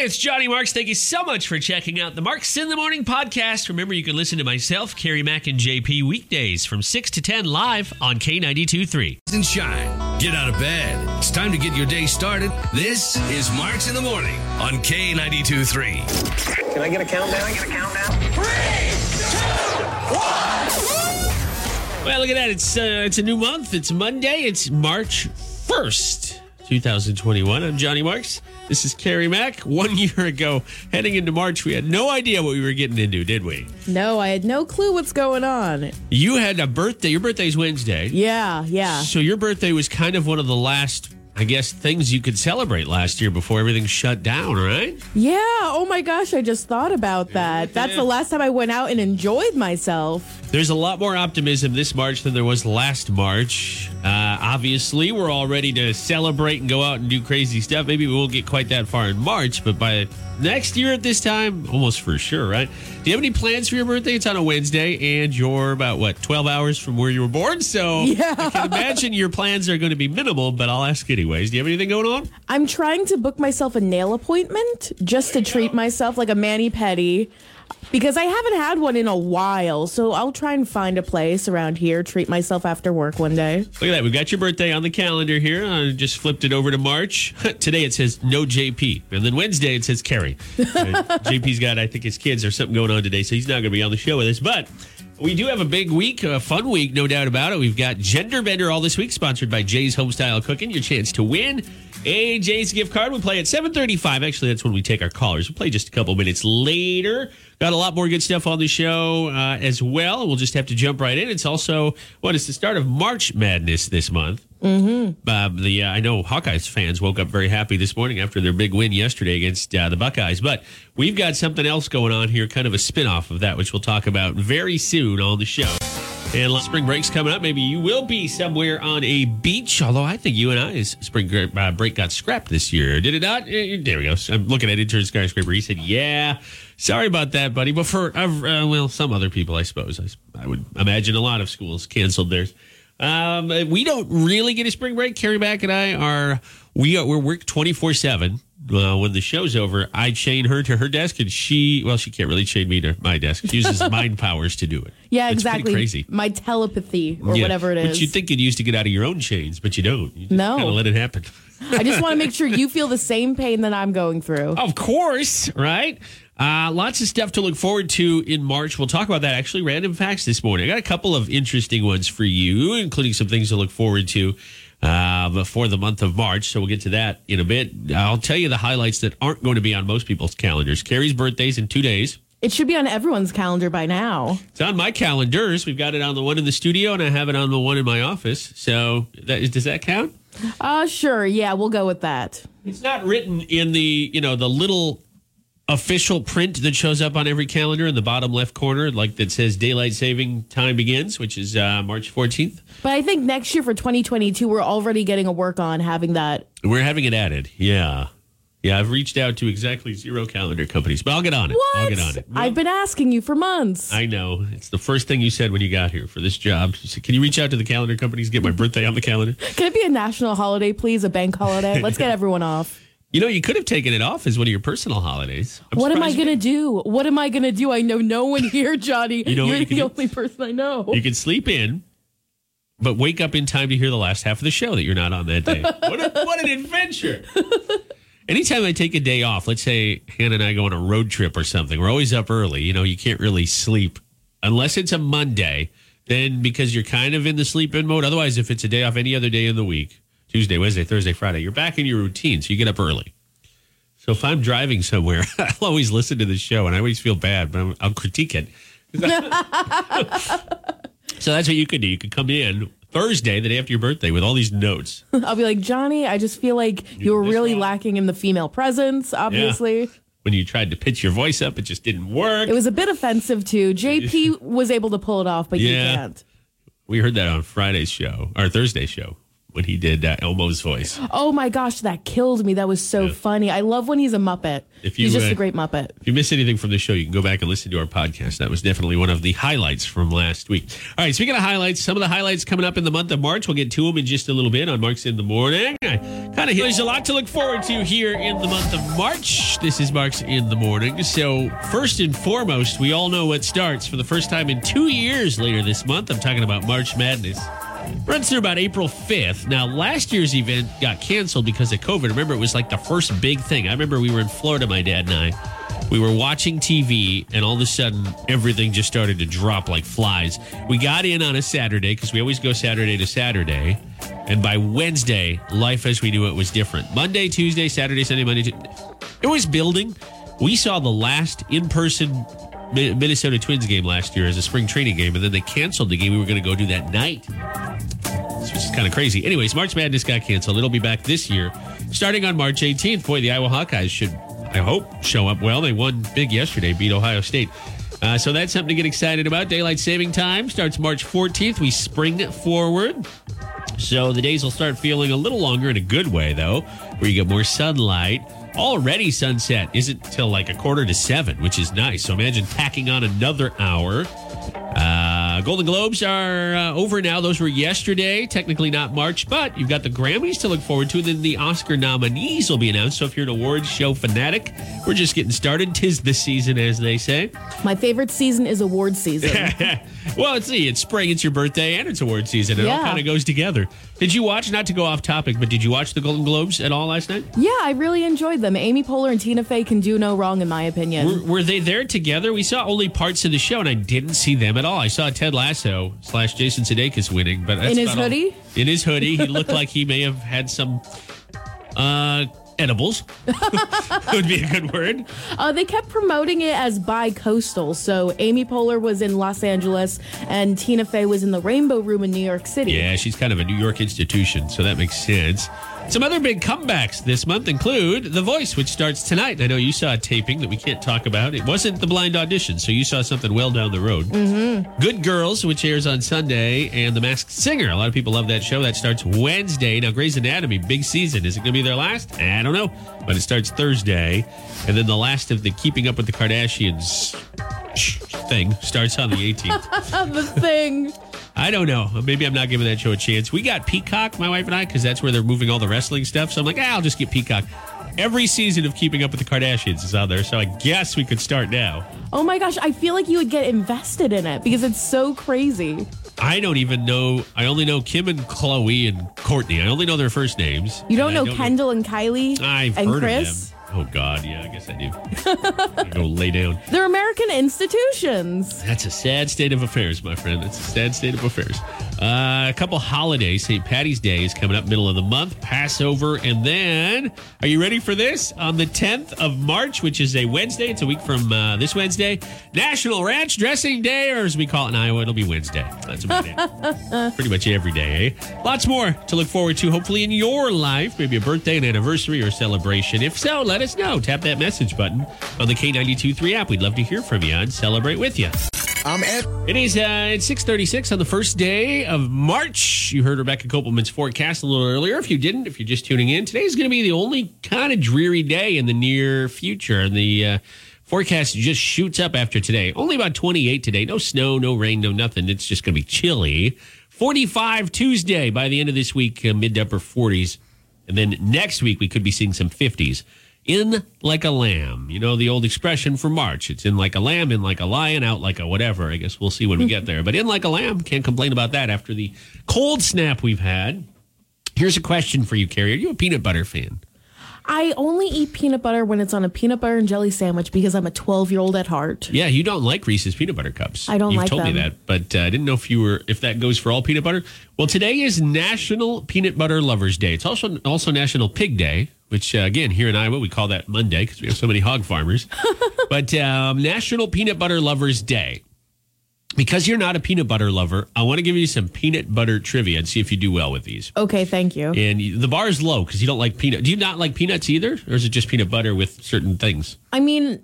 Hey, it's Johnny Marks. Thank you so much for checking out the Marks in the Morning podcast. Remember, you can listen to myself, Kerri Mack, and JP weekdays from 6 to 10 live on K92.3. and shine. Get out of bed. It's time to get your day started. This is Marks in the Morning on K92.3. Can I get a countdown? Can I get a countdown? Three, two, one. Well, look at that. It's, uh, it's a new month. It's Monday. It's March 1st, 2021. I'm Johnny Marks. This is Kerri Mack. One year ago, heading into March, we had no idea what we were getting into, did we? No, I had no clue what's going on. You had a birthday. Your birthday's Wednesday. Yeah, yeah. So your birthday was kind of one of the last, I guess, things you could celebrate last year before everything shut down, right? Yeah. Oh my gosh, I just thought about that. That's the last time I went out and enjoyed myself. There's a lot more optimism this March than there was last March. Uh, obviously, we're all ready to celebrate and go out and do crazy stuff. Maybe we won't get quite that far in March, but by next year at this time, almost for sure, right? Do you have any plans for your birthday? It's on a Wednesday, and you're about, what, 12 hours from where you were born? So Yeah. I can imagine your plans are going to be minimal, but I'll ask anyways. Do you have anything going on? I'm trying to book myself a nail appointment just to treat myself like a mani pedi because I haven't had one in a while. So I'll try and find a place around here, treat myself after work one day. Look at that. We've got your birthday on the calendar here. I just flipped it over to March. Today it says no JP. And then Wednesday it says Kerri. Uh, JP's got, I think, his kids or something going on today, so he's not going to be on the show with us. But we do have a big week, a fun week, no doubt about it. We've got Gender Bender all this week, sponsored by Jay's Homestyle Cooking. Your chance to win a Jay's gift card. We play at 735. Actually, that's when we take our callers. We'll play just a couple minutes later. Got a lot more good stuff on the show uh, as well. We'll just have to jump right in. It's also, what, it's the start of March Madness this month. Mm-hmm. Uh, the uh, I know Hawkeyes fans woke up very happy this morning after their big win yesterday against uh, the Buckeyes. But we've got something else going on here, kind of a spin-off of that, which we'll talk about very soon on the show. And spring break's coming up. Maybe you will be somewhere on a beach. Although I think you and I's spring uh, break got scrapped this year. Did it not? Eh, There we go. I'm looking at intern skyscraper. He said, "Yeah, sorry about that, buddy." But for uh, uh, well, some other people, I suppose. I would imagine a lot of schools canceled theirs. Um, we don't really get a spring break. Kerri Mack and I are we are we're work twenty four seven. Uh, when the show's over, I chain her to her desk, and she well, she can't really chain me to my desk. She uses mind powers to do it. Yeah, It's exactly. Crazy. My telepathy or Yeah, whatever it is. Which you'd think you'd use to get out of your own chains, but you don't. You just No. kind of let it happen. I just want to make sure you feel the same pain that I'm going through. Of course, right? Uh, lots of stuff to look forward to in March. We'll talk about that. Actually, random facts this morning. I got a couple of interesting ones for you, including some things to look forward to uh, for the month of March. So we'll get to that in a bit. I'll tell you the highlights that aren't going to be on most people's calendars. Kerri's birthday's in two days. It should be on everyone's calendar by now. It's on my calendars. We've got it on the one in the studio, and I have it on the one in my office. So that, does that count? Uh sure, yeah, we'll go with that. It's not written in the you know the little official print that shows up on every calendar in the bottom left corner, like that says daylight saving time begins, which is uh, March 14th. But I think next year for 2022, we're already getting a work on having that. We're having it added. Yeah, yeah. I've reached out to exactly zero calendar companies, but I'll get on it. What? I'll get on it. I've been asking you for months. I know it's the first thing you said when you got here for this job. You said, "Can you reach out to the calendar companies, get my birthday on the calendar?" Can it be a national holiday, please? A bank holiday? Let's get everyone off. You know, you could have taken it off as one of your personal holidays. I'm What am I going to do? What am I going to do? I know no one here, Johnny. you know You're you the do? only person I know. You can sleep in, but wake up in time to hear the last half of the show that you're not on that day. what, a, what an adventure! Anytime I take a day off, let's say Hannah and I go on a road trip or something, we're always up early. You know, you can't really sleep unless it's a Monday, then because you're kind of in the sleep in mode. Otherwise, if it's a day off any other day in the week, Tuesday, Wednesday, Thursday, Friday, you're back in your routine. So you get up early. So if I'm driving somewhere, I'll always listen to the show and I always feel bad, but I'm, I'll critique it. so that's what you could do. You could come in Thursday, the day after your birthday, with all these notes. I'll be like, Johnny, I just feel like you were really wrong. lacking in the female presence, obviously. When you tried to pitch your voice up, it just didn't work. It was a bit offensive, too. JP was able to pull it off, but you Yeah. can't. we heard that on Friday's show or Thursday's show. When he did uh, Elmo's voice. Oh my gosh, that killed me. That was so Yeah. funny. I love when he's a Muppet. If you, he's just uh, a great Muppet. If you miss anything from the show, you can go back and listen to our podcast. That was definitely one of the highlights from last week. All right, speaking of highlights, some of the highlights coming up in the month of March. We'll get to them in just a little bit on Marks in the Morning. Kind of there's a lot to look forward to here in the month of March. This is Marks in the Morning. So first and foremost, we all know what starts for the first time in two years later this month. I'm talking about March Madness. Runs through about April 5th. Now, last year's event got canceled because of COVID. Remember, it was like the first big thing. I remember we were in Florida, my dad and I. We were watching TV, and all of a sudden, everything just started to drop like flies. We got in on a Saturday because we always go Saturday to Saturday. And by Wednesday, life as we knew it was different. Monday, Tuesday, Saturday, Sunday, Monday, it was building. We saw the last in person Minnesota Twins game last year as a spring training game, and then they canceled the game we were going to go do that night. Which is kind of crazy. Anyways, March Madness got canceled. It'll be back this year, starting on March 18th. Boy, the Iowa Hawkeyes should, I hope, show up well. They won big yesterday, beat Ohio State. Uh, so that's something to get excited about. Daylight saving time starts March 14th. We spring forward. So the days will start feeling a little longer in a good way, though, where you get more sunlight. Already sunset isn't till like a quarter to seven, which is nice. So imagine tacking on another hour. Uh, Golden Globes are uh, over now. Those were yesterday, technically not March, but you've got the Grammys to look forward to. And then the Oscar nominees will be announced. So if you're an awards show fanatic, we're just getting started. Tis the season, as they say. My favorite season is award season. well, let's see. It's spring, it's your birthday, and it's award season. It all Yeah. kind of goes together. Did you watch, not to go off topic, but did you watch the Golden Globes at all last night? yeah, I really enjoyed them. Amy Poehler and Tina Fey can do no wrong, in my opinion. Were, were they there together? We saw only parts of the show, and I didn't see them at all. I saw Ted Lasso slash Jason Sudeikis winning, but that's In his about all. hoodie? In his hoodie, he looked like he may have had some uh, edibles. Would be a good word. Uh, they kept promoting it as bi-coastal. So Amy Poehler was in Los Angeles and Tina Fey was in the Rainbow Room in New York City. Yeah, she's kind of a New York institution, so that makes sense. Some other big comebacks this month include The Voice, which starts tonight. I know you saw a taping that we can't talk about. It wasn't the blind audition, so you saw something well down the road. Mm-hmm. Good Girls, which airs on Sunday, and The Masked Singer. A lot of people love that show. That starts Wednesday. Now, Grey's Anatomy, big season. Is it going to be their last? I don't know, but it starts Thursday. And then the last of the Keeping Up with the Kardashians thing starts on the 18th. the thing. I don't know. Maybe I'm not giving that show a chance. We got Peacock, my wife and I, because that's where they're moving all the wrestling stuff. So I'm like, ah, I'll just get Peacock. Every season of Keeping Up with the Kardashians is on there, so I guess we could start now. Oh my gosh, I feel like you would get invested in it because it's so crazy. I don't even know. I only know Kim and Khloe and Kourtney. I only know their first names. You don't And know Kendall and Kylie I've and Kris? Oh God, yeah, I guess I do. Go lay down. They're American institutions. That's a sad state of affairs, my friend. That's a sad state of affairs. Uh, a couple holidays. St. Patty's Day is coming up middle of the month. Passover, and then are you ready for this? On the 10th of March, which is a Wednesday, it's a week from uh, this Wednesday. National Ranch Dressing Day, or as we call it in Iowa, it'll be Wednesday. That's about it. Pretty much every day, eh? Lots more to look forward to. Hopefully in your life, maybe a birthday, an anniversary, or celebration. If so, let us know. Tap that message button on the K92.3 app. We'd love to hear from you and celebrate with you. I'm Ed. It is uh, it's six thirty six on the first day of March. You heard Rebecca Kopelman's forecast a little earlier. If you didn't, if you're just tuning in, today is going to be the only kind of dreary day in the near future. The uh, forecast just shoots up after today. Only about twenty eight today. No snow, no rain, no nothing. It's just going to be chilly. Forty five Tuesday. By the end of this week, uh, mid to upper forties, and then next week we could be seeing some fifties. In like a lamb. You know, the old expression for March. It's in like a lamb, in like a lion, out like a whatever. I guess we'll see when we get there. But in like a lamb, can't complain about that after the cold snap we've had. Here's a question for you, Kerri. Are you a peanut butter fan? I only eat peanut butter when it's on a peanut butter and jelly sandwich because I'm a 12 year old at heart. Yeah, you don't like Reese's peanut butter cups. I don't You've like told me that, but uh, I didn't know if you were if that goes for all peanut butter. Well, today is National Peanut Butter Lovers Day. It's also also National Pig Day, which uh, again here in Iowa we call that Monday because we have so many hog farmers. but um, National Peanut Butter Lovers Day. Because you're not a peanut butter lover, I want to give you some peanut butter trivia and see if you do well with these. Okay, thank you. And you- the bar is low because you don't like peanut. Do you not like peanuts either, or is it just peanut butter with certain things? I mean,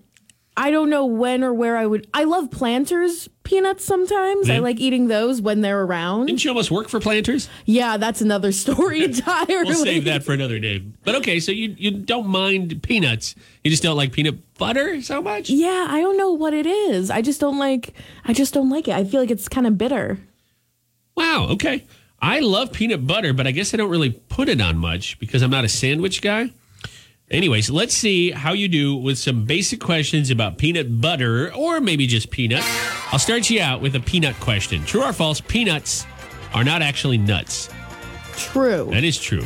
I don't know when or where I would. I love planters peanuts sometimes. I like eating those when they're around. Didn't you almost work for Planters? Yeah, that's another story entirely. We'll save that for another day. But okay, so you you don't mind peanuts. You just don't like peanut butter so much? Yeah, I don't know what it is. I just don't like. I just don't like it. I feel like it's kind of bitter. Wow, okay. I love peanut butter, but I guess I don't really put it on much because I'm not a sandwich guy. Anyways, let's see how you do with some basic questions about peanut butter or maybe just peanut. I'll start you out with a peanut question. True or false, peanuts are not actually nuts. True. That is true.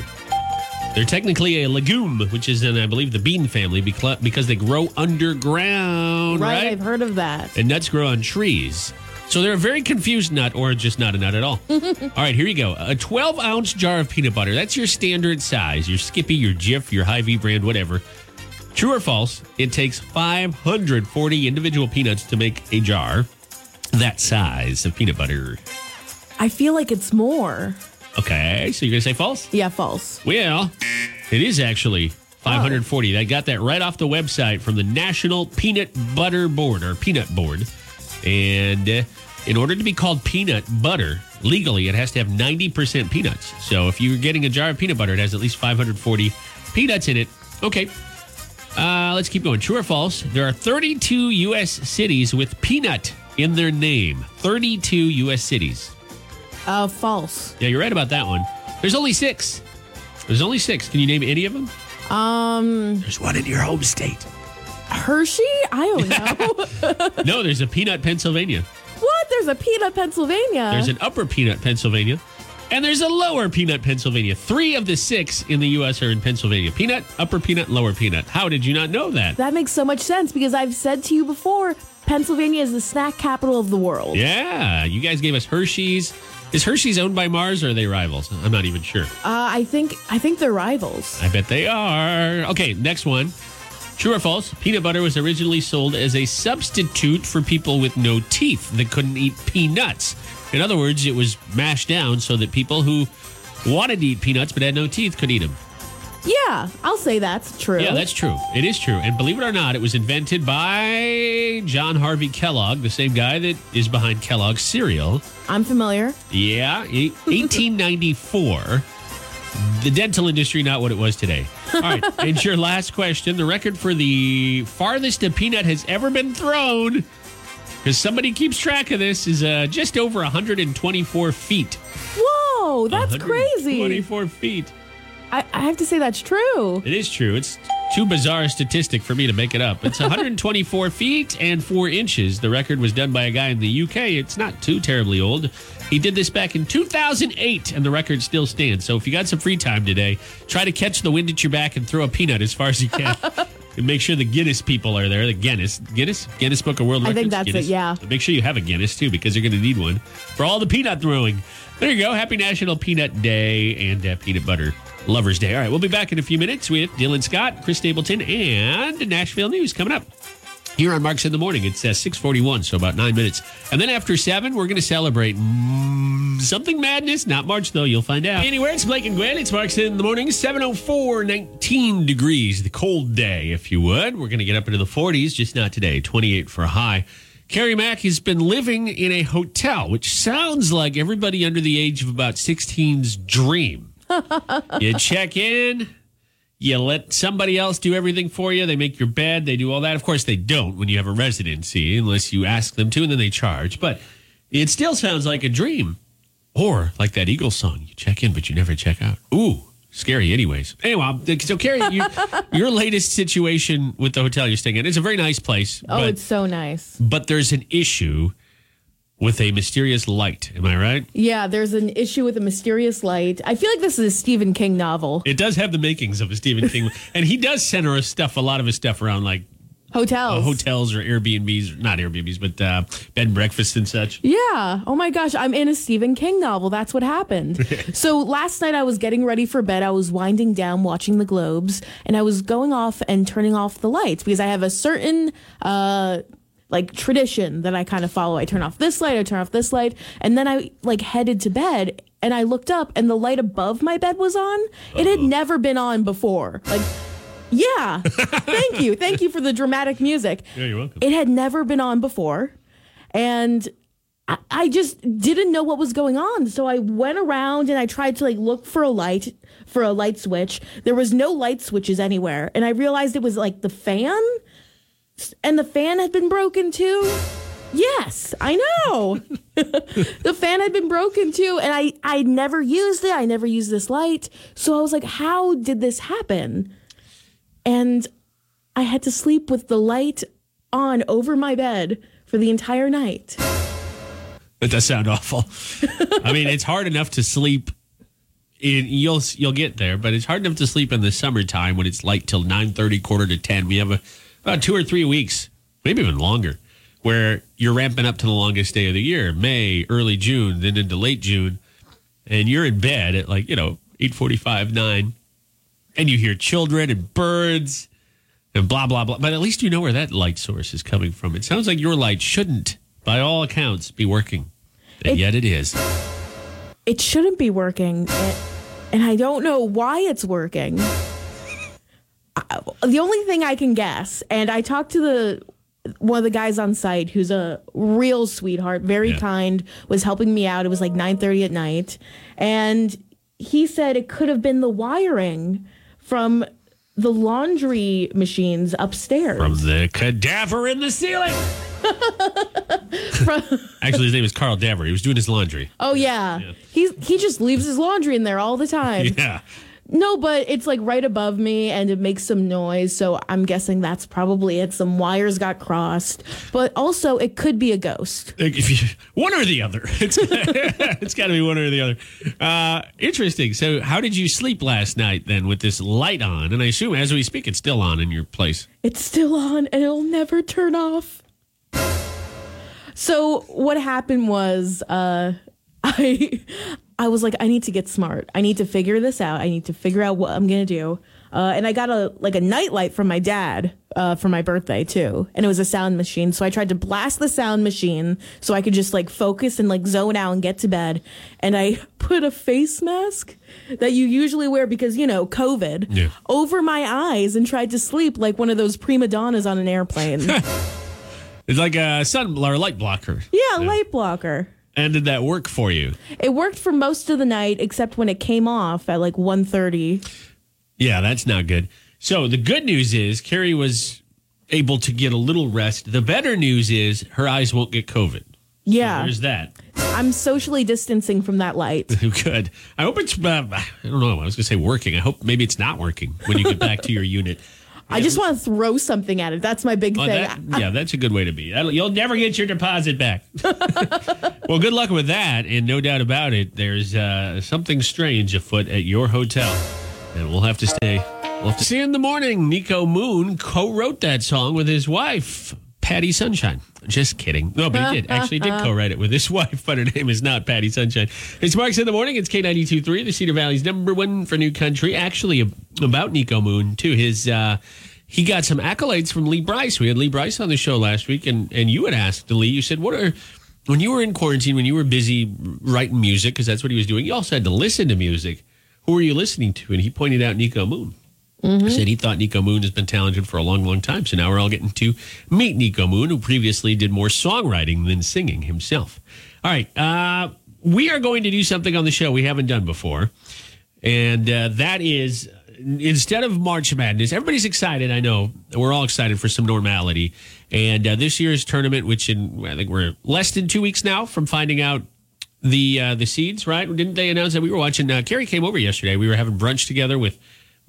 They're technically a legume, which is in, I believe, the bean family because they grow underground, right, right? I've heard of that. and nuts grow on trees. So they're a very confused nut or just not a nut at all. all right, here you go. A 12 ounce jar of peanut butter. That's your standard size. Your Skippy, your Jif, your Hy-Vee brand, whatever. True or false, it takes 540 individual peanuts to make a jar that size of peanut butter. I feel like it's more. Okay, so you're going to say false? Yeah, false. Well, it is actually 540. I got that right off the website from the National Peanut Butter Board or Peanut Board. And uh, in order to be called peanut butter, legally, it has to have 90% peanuts. So if you're getting a jar of peanut butter, it has at least 540 peanuts in it. Okay. Uh, let's keep going. True or false? There are 32 U.S. cities with peanut in their name. 32 U.S. cities. Uh, false. Yeah, you're right about that one. There's only six. There's only six. Can you name any of them? Um, There's one in your home state. Hershey? I don't know. No, there's a Peanut, Pennsylvania. what? There's a peanut, Pennsylvania. There's an Upper Peanut, Pennsylvania. And there's a Lower Peanut, Pennsylvania. Three of the six in the U.S. are in Pennsylvania. Peanut, Upper Peanut, Lower Peanut. How did you not know that? that makes so much sense because I've said to you before, Pennsylvania is the snack capital of the world. Yeah, you guys gave us Hershey's. Is Hershey's owned by Mars or are they rivals? I'm not even sure. Uh, I think I think they're rivals. I bet they are. Okay, next one. True or false? Peanut butter was originally sold as a substitute for people with no teeth that couldn't eat peanuts. In other words, it was mashed down so that people who wanted to eat peanuts but had no teeth could eat them. Yeah, I'll say that's true. Yeah, that's true. It is true. And believe it or not, it was invented by John Harvey Kellogg, the same guy that is behind Kellogg's cereal. I'm familiar. Yeah, 1894. The dental industry, not what it was today. All right, and your last question. The record for the farthest a peanut has ever been thrown, because somebody keeps track of this, is uh, just over 124 feet. Whoa, that's crazy. 24 feet. I, I have to say that's true. It is true. It's too bizarre a statistic for me to make it up. It's 124 feet and four inches. The record was done by a guy in the UK. It's not too terribly old. He did this back in 2008, and the record still stands. So if you got some free time today, try to catch the wind at your back and throw a peanut as far as you can. and make sure the Guinness people are there. The Guinness, Guinness, Guinness Book of World Records. I think that's it, Guinness. yeah. Make sure you have a Guinness too, because you're going to need one for all the peanut throwing. There you go. Happy National Peanut Day and uh, Peanut Butter Lovers Day. All right, we'll be back in a few minutes with Dylan Scott, Chris Stapleton, and Nashville News coming up. Here on Marks in the Morning, it's uh, 641, so about nine minutes. And then after seven, we're going to celebrate mm, something madness. Not March, though. You'll find out. Anyway, it's Blake and Gwen. It's Marks in the Morning, 704, 19 degrees. The cold day, if you would. We're going to get up into the 40s, just not today. 28 for a high. Kerri Mack has been living in a hotel, which sounds like everybody under the age of about 16's dream. you check in, you let somebody else do everything for you. They make your bed, they do all that. Of course, they don't when you have a residency, unless you ask them to, and then they charge. But it still sounds like a dream. Or like that Eagles song, you check in, but you never check out. Ooh, scary, anyways. Anyway, so Kerri, you, your latest situation with the hotel you're staying in, it's a very nice place. Oh, but, it's so nice. but there's an issue with a mysterious light. Am I right? Yeah, there's an issue with a mysterious light. I feel like this is a Stephen King novel. It does have the makings of a Stephen King, and he does center his stuff, a lot of his stuff around like Hotels. uh, hotels or Airbnbs, not Airbnbs, but uh, bed and breakfast and such. Yeah. Oh my gosh, I'm in a Stephen King novel. That's what happened. so last night I was getting ready for bed. I was winding down watching the globes and I was going off and turning off the lights because I have a certain uh like tradition that I kind of follow. I turn off this light, I turn off this light, and then I like headed to bed and I looked up and the light above my bed was on. It had uh-huh. never been on before. Like Yeah. Thank you. Thank you for the dramatic music. Yeah, you're welcome. It had never been on before. And I, I just didn't know what was going on. So I went around and I tried to like look for a light, for a light switch. There was no light switches anywhere. And I realized it was like the fan. And the fan had been broken too. Yes, I know. the fan had been broken too, and I I never used it. I never used this light. So I was like, how did this happen? And I had to sleep with the light on over my bed for the entire night. That does sound awful. I mean, it's hard enough to sleep. In, you'll you'll get there, but it's hard enough to sleep in the summertime when it's light till nine thirty, quarter to ten. We have a, about two or three weeks, maybe even longer, where you're ramping up to the longest day of the year, May, early June, then into late June, and you're in bed at like you know eight forty five, nine, and you hear children and birds and blah blah blah. But at least you know where that light source is coming from. It sounds like your light shouldn't, by all accounts, be working, and It- yet it is. It shouldn't be working, and, and I don't know why it's working. The only thing I can guess, and I talked to the one of the guys on site who's a real sweetheart, very Yeah. kind, was helping me out. It was like 9:30 at night, and he said it could have been the wiring from the laundry machines upstairs. From the cadaver in the ceiling. Actually, his name is Carl Daver. He was doing his laundry. oh yeah. He's he just leaves his laundry in there all the time. Yeah. No, but it's like right above me and it makes some noise. So I'm guessing that's probably it. Some wires got crossed. But also, it could be a ghost. Like, If you, one or the other. It's, it's got to be one or the other. Uh, interesting. So, how did you sleep last night then with this light on? And I assume as we speak, it's still on in your place. It's still on and it'll never turn off. So what happened was uh I I was like I need to get smart. I need to figure this out. I need to figure out what I'm going to do. Uh, and I got a like a nightlight from my dad uh, for my birthday too, and it was a sound machine. So I tried to blast the sound machine so I could just like focus and like zone out and get to bed. And I put a face mask that you usually wear because you know COVID Yeah. over my eyes and tried to sleep like one of those prima donnas on an airplane. It's like a sun or light blocker. yeah, light blocker. And did that work for you? It worked for most of the night except when it came off at like 1.30. Yeah, that's not good. So the good news is Kerri was able to get a little rest. The better news is her eyes won't get COVID. Yeah, There's that. I'm socially distancing from that light. Good. I hope it's. Uh, I don't know. I was going to say working. I hope maybe it's not working when you get back to your unit. I just want to throw something at it. That's my big Oh, thing. that- yeah, that's a good way to be. That'll- You'll never get your deposit back. well, good luck with that, and no doubt about it, there's uh, something strange afoot at your hotel, and we'll have to stay. We'll have to see you in the morning. Nico Moon co-wrote that song with his wife, Patty Sunshine. Just kidding. No, but he did actually did co-write it with his wife, but her name is not Patty Sunshine. It's Marks in the morning. It's K 92.3, the Cedar Valley's number one for new country. Actually, about Nico Moon too. His uh, he got some accolades from Lee Brice. We had Lee Brice on the show last week, and and you had asked Lee. You said, "What are when you were in quarantine, when you were busy writing music, because that's what he was doing. You also had to listen to music. Who were you listening to?" And he pointed out Nico Moon. Said he thought Nico Moon has been talented for a long, long time. So now we're all getting to meet Nico Moon, who previously did more songwriting than singing himself. All right. Uh, we are going to do something on the show we haven't done before. And uh, that is instead of March Madness, everybody's excited. I know we're all excited for some normality. And uh, this year's tournament, which in I think we're less than two weeks now from finding out the uh, the seeds, right? Didn't they announce that we were watching? Uh, Kerri came over yesterday. We were having brunch together with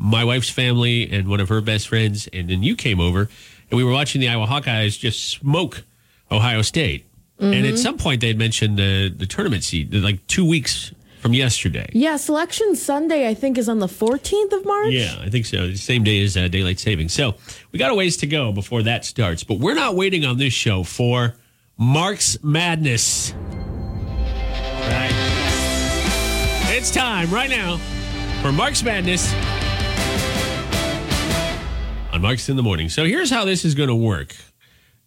my wife's family and one of her best friends, and then you came over, and we were watching the Iowa Hawkeyes just smoke Ohio State. And at some point, they had mentioned the the tournament seed, like two weeks from yesterday. Yeah, Selection Sunday, I think, is on the 14th of March. Yeah, I think so. The same day as uh, daylight savings. So we got a ways to go before that starts, but we're not waiting on this show for Marks Madness. Right. It's time right now for Marks Madness Marks in the morning. So here's how this is going to work.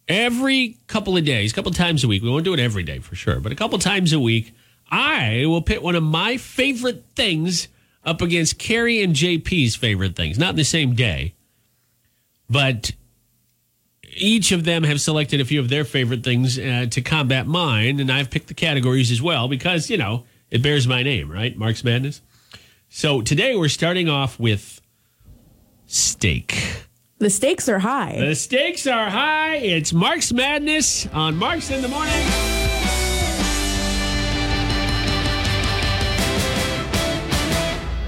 Every couple of days, a couple times a week, we won't do it every day for sure, but a couple times a week, I will pit one of my favorite things up against Kerri and JP's favorite things. Not in the same day, but each of them have selected a few of their favorite things uh, to combat mine, and I've picked the categories as well because you know it bears my name, right? Marks Madness. So today we're starting off with steak. The stakes are high. The stakes are high. It's Marks Madness on Marks in the Morning.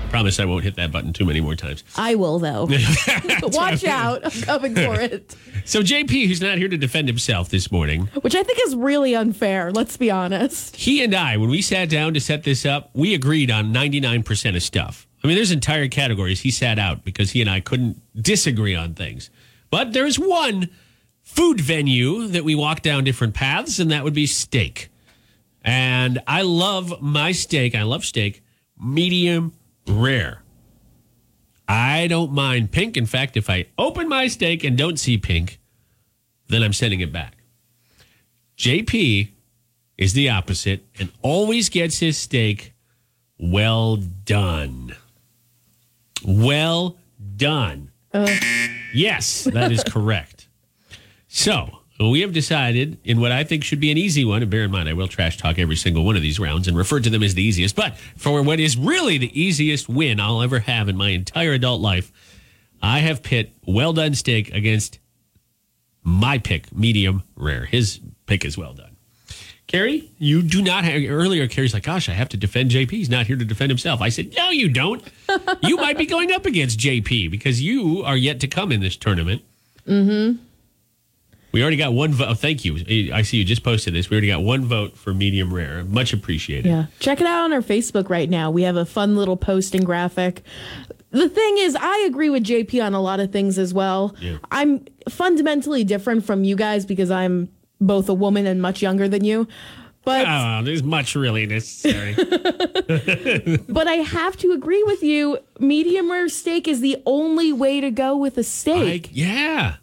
I promise I won't hit that button too many more times. I will, though. Watch out. I'm coming for it. So, JP, who's not here to defend himself this morning, Which I think is really unfair. Let's be honest. he and I, when we sat down to set this up, we agreed on 99% of stuff. I mean, there's entire categories he sat out because he and I couldn't disagree on things. But there's one food venue that we walk down different paths, and that would be steak. And I love my steak. I love steak medium rare. I don't mind pink. In fact, if I open my steak and don't see pink, then I'm sending it back. JP is the opposite and always gets his steak well done. Well done. Yes, that is correct. So we have decided in what I think should be an easy one, and bear in mind I will trash talk every single one of these rounds and refer to them as the easiest, but for what is really the easiest win I'll ever have in my entire adult life, I have pit well done steak against my pick, medium rare. His pick is well done. Kerri, you do not have earlier. Kerri's like, gosh, I have to defend JP. He's not here to defend himself. I said, no, you don't. you might be going up against JP because you are yet to come in this tournament. Mm-hmm. We already got one vote. Oh, thank you. I see you just posted this. We already got one vote for medium rare. Much appreciated. Yeah. Check it out on our Facebook right now. We have a fun little posting graphic. The thing is, I agree with JP on a lot of things as well. Yeah. I'm fundamentally different from you guys because I'm both a woman and much younger than you. But Oh, there's much really necessary. but I have to agree with you. Medium rare steak is the only way to go with a steak. I, yeah.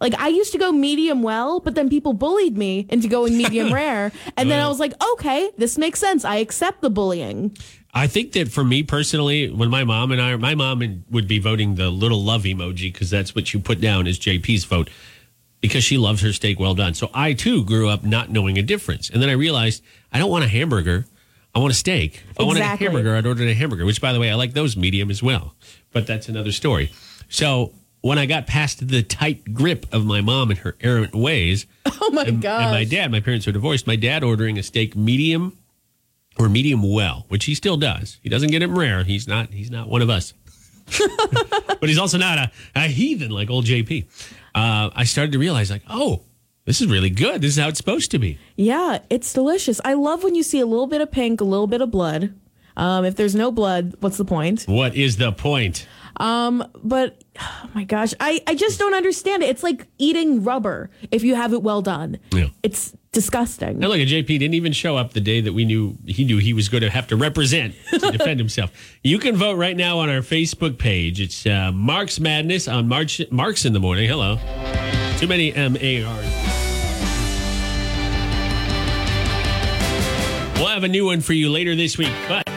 Like I used to go medium well, but then people bullied me into going medium rare, and then I was like, okay, this makes sense. I accept the bullying. I think that for me personally, when my mom and I, my mom would be voting the little love emoji because that's what you put down as JP's vote because she loves her steak well done. So I too grew up not knowing a difference. And then I realized I don't want a hamburger. I want a steak. If I wanted a hamburger, I'd order a hamburger, which by the way, I like those medium as well. But that's another story. So when I got past the tight grip of my mom and her errant ways, Oh my god! and my dad, my parents are divorced. My dad ordering a steak medium or medium well, which he still does. He doesn't get it rare. He's not. He's not one of us. but he's also not a, a heathen like old JP. Uh, I started to realize, like, oh, this is really good. This is how it's supposed to be. Yeah, it's delicious. I love when you see a little bit of pink, a little bit of blood. Um, if there's no blood, what's the point? What is the point? But oh my gosh, I, I just don't understand it. It's like eating rubber if you have it well done. Yeah. It's disgusting. Now look, at JP didn't even show up the day that we knew he knew he was going to have to represent to defend himself. You can vote right now on our Facebook page. It's uh, Marks Madness on March Marks in the morning. Hello. Too many M A R's. We'll have a new one for you later this week, but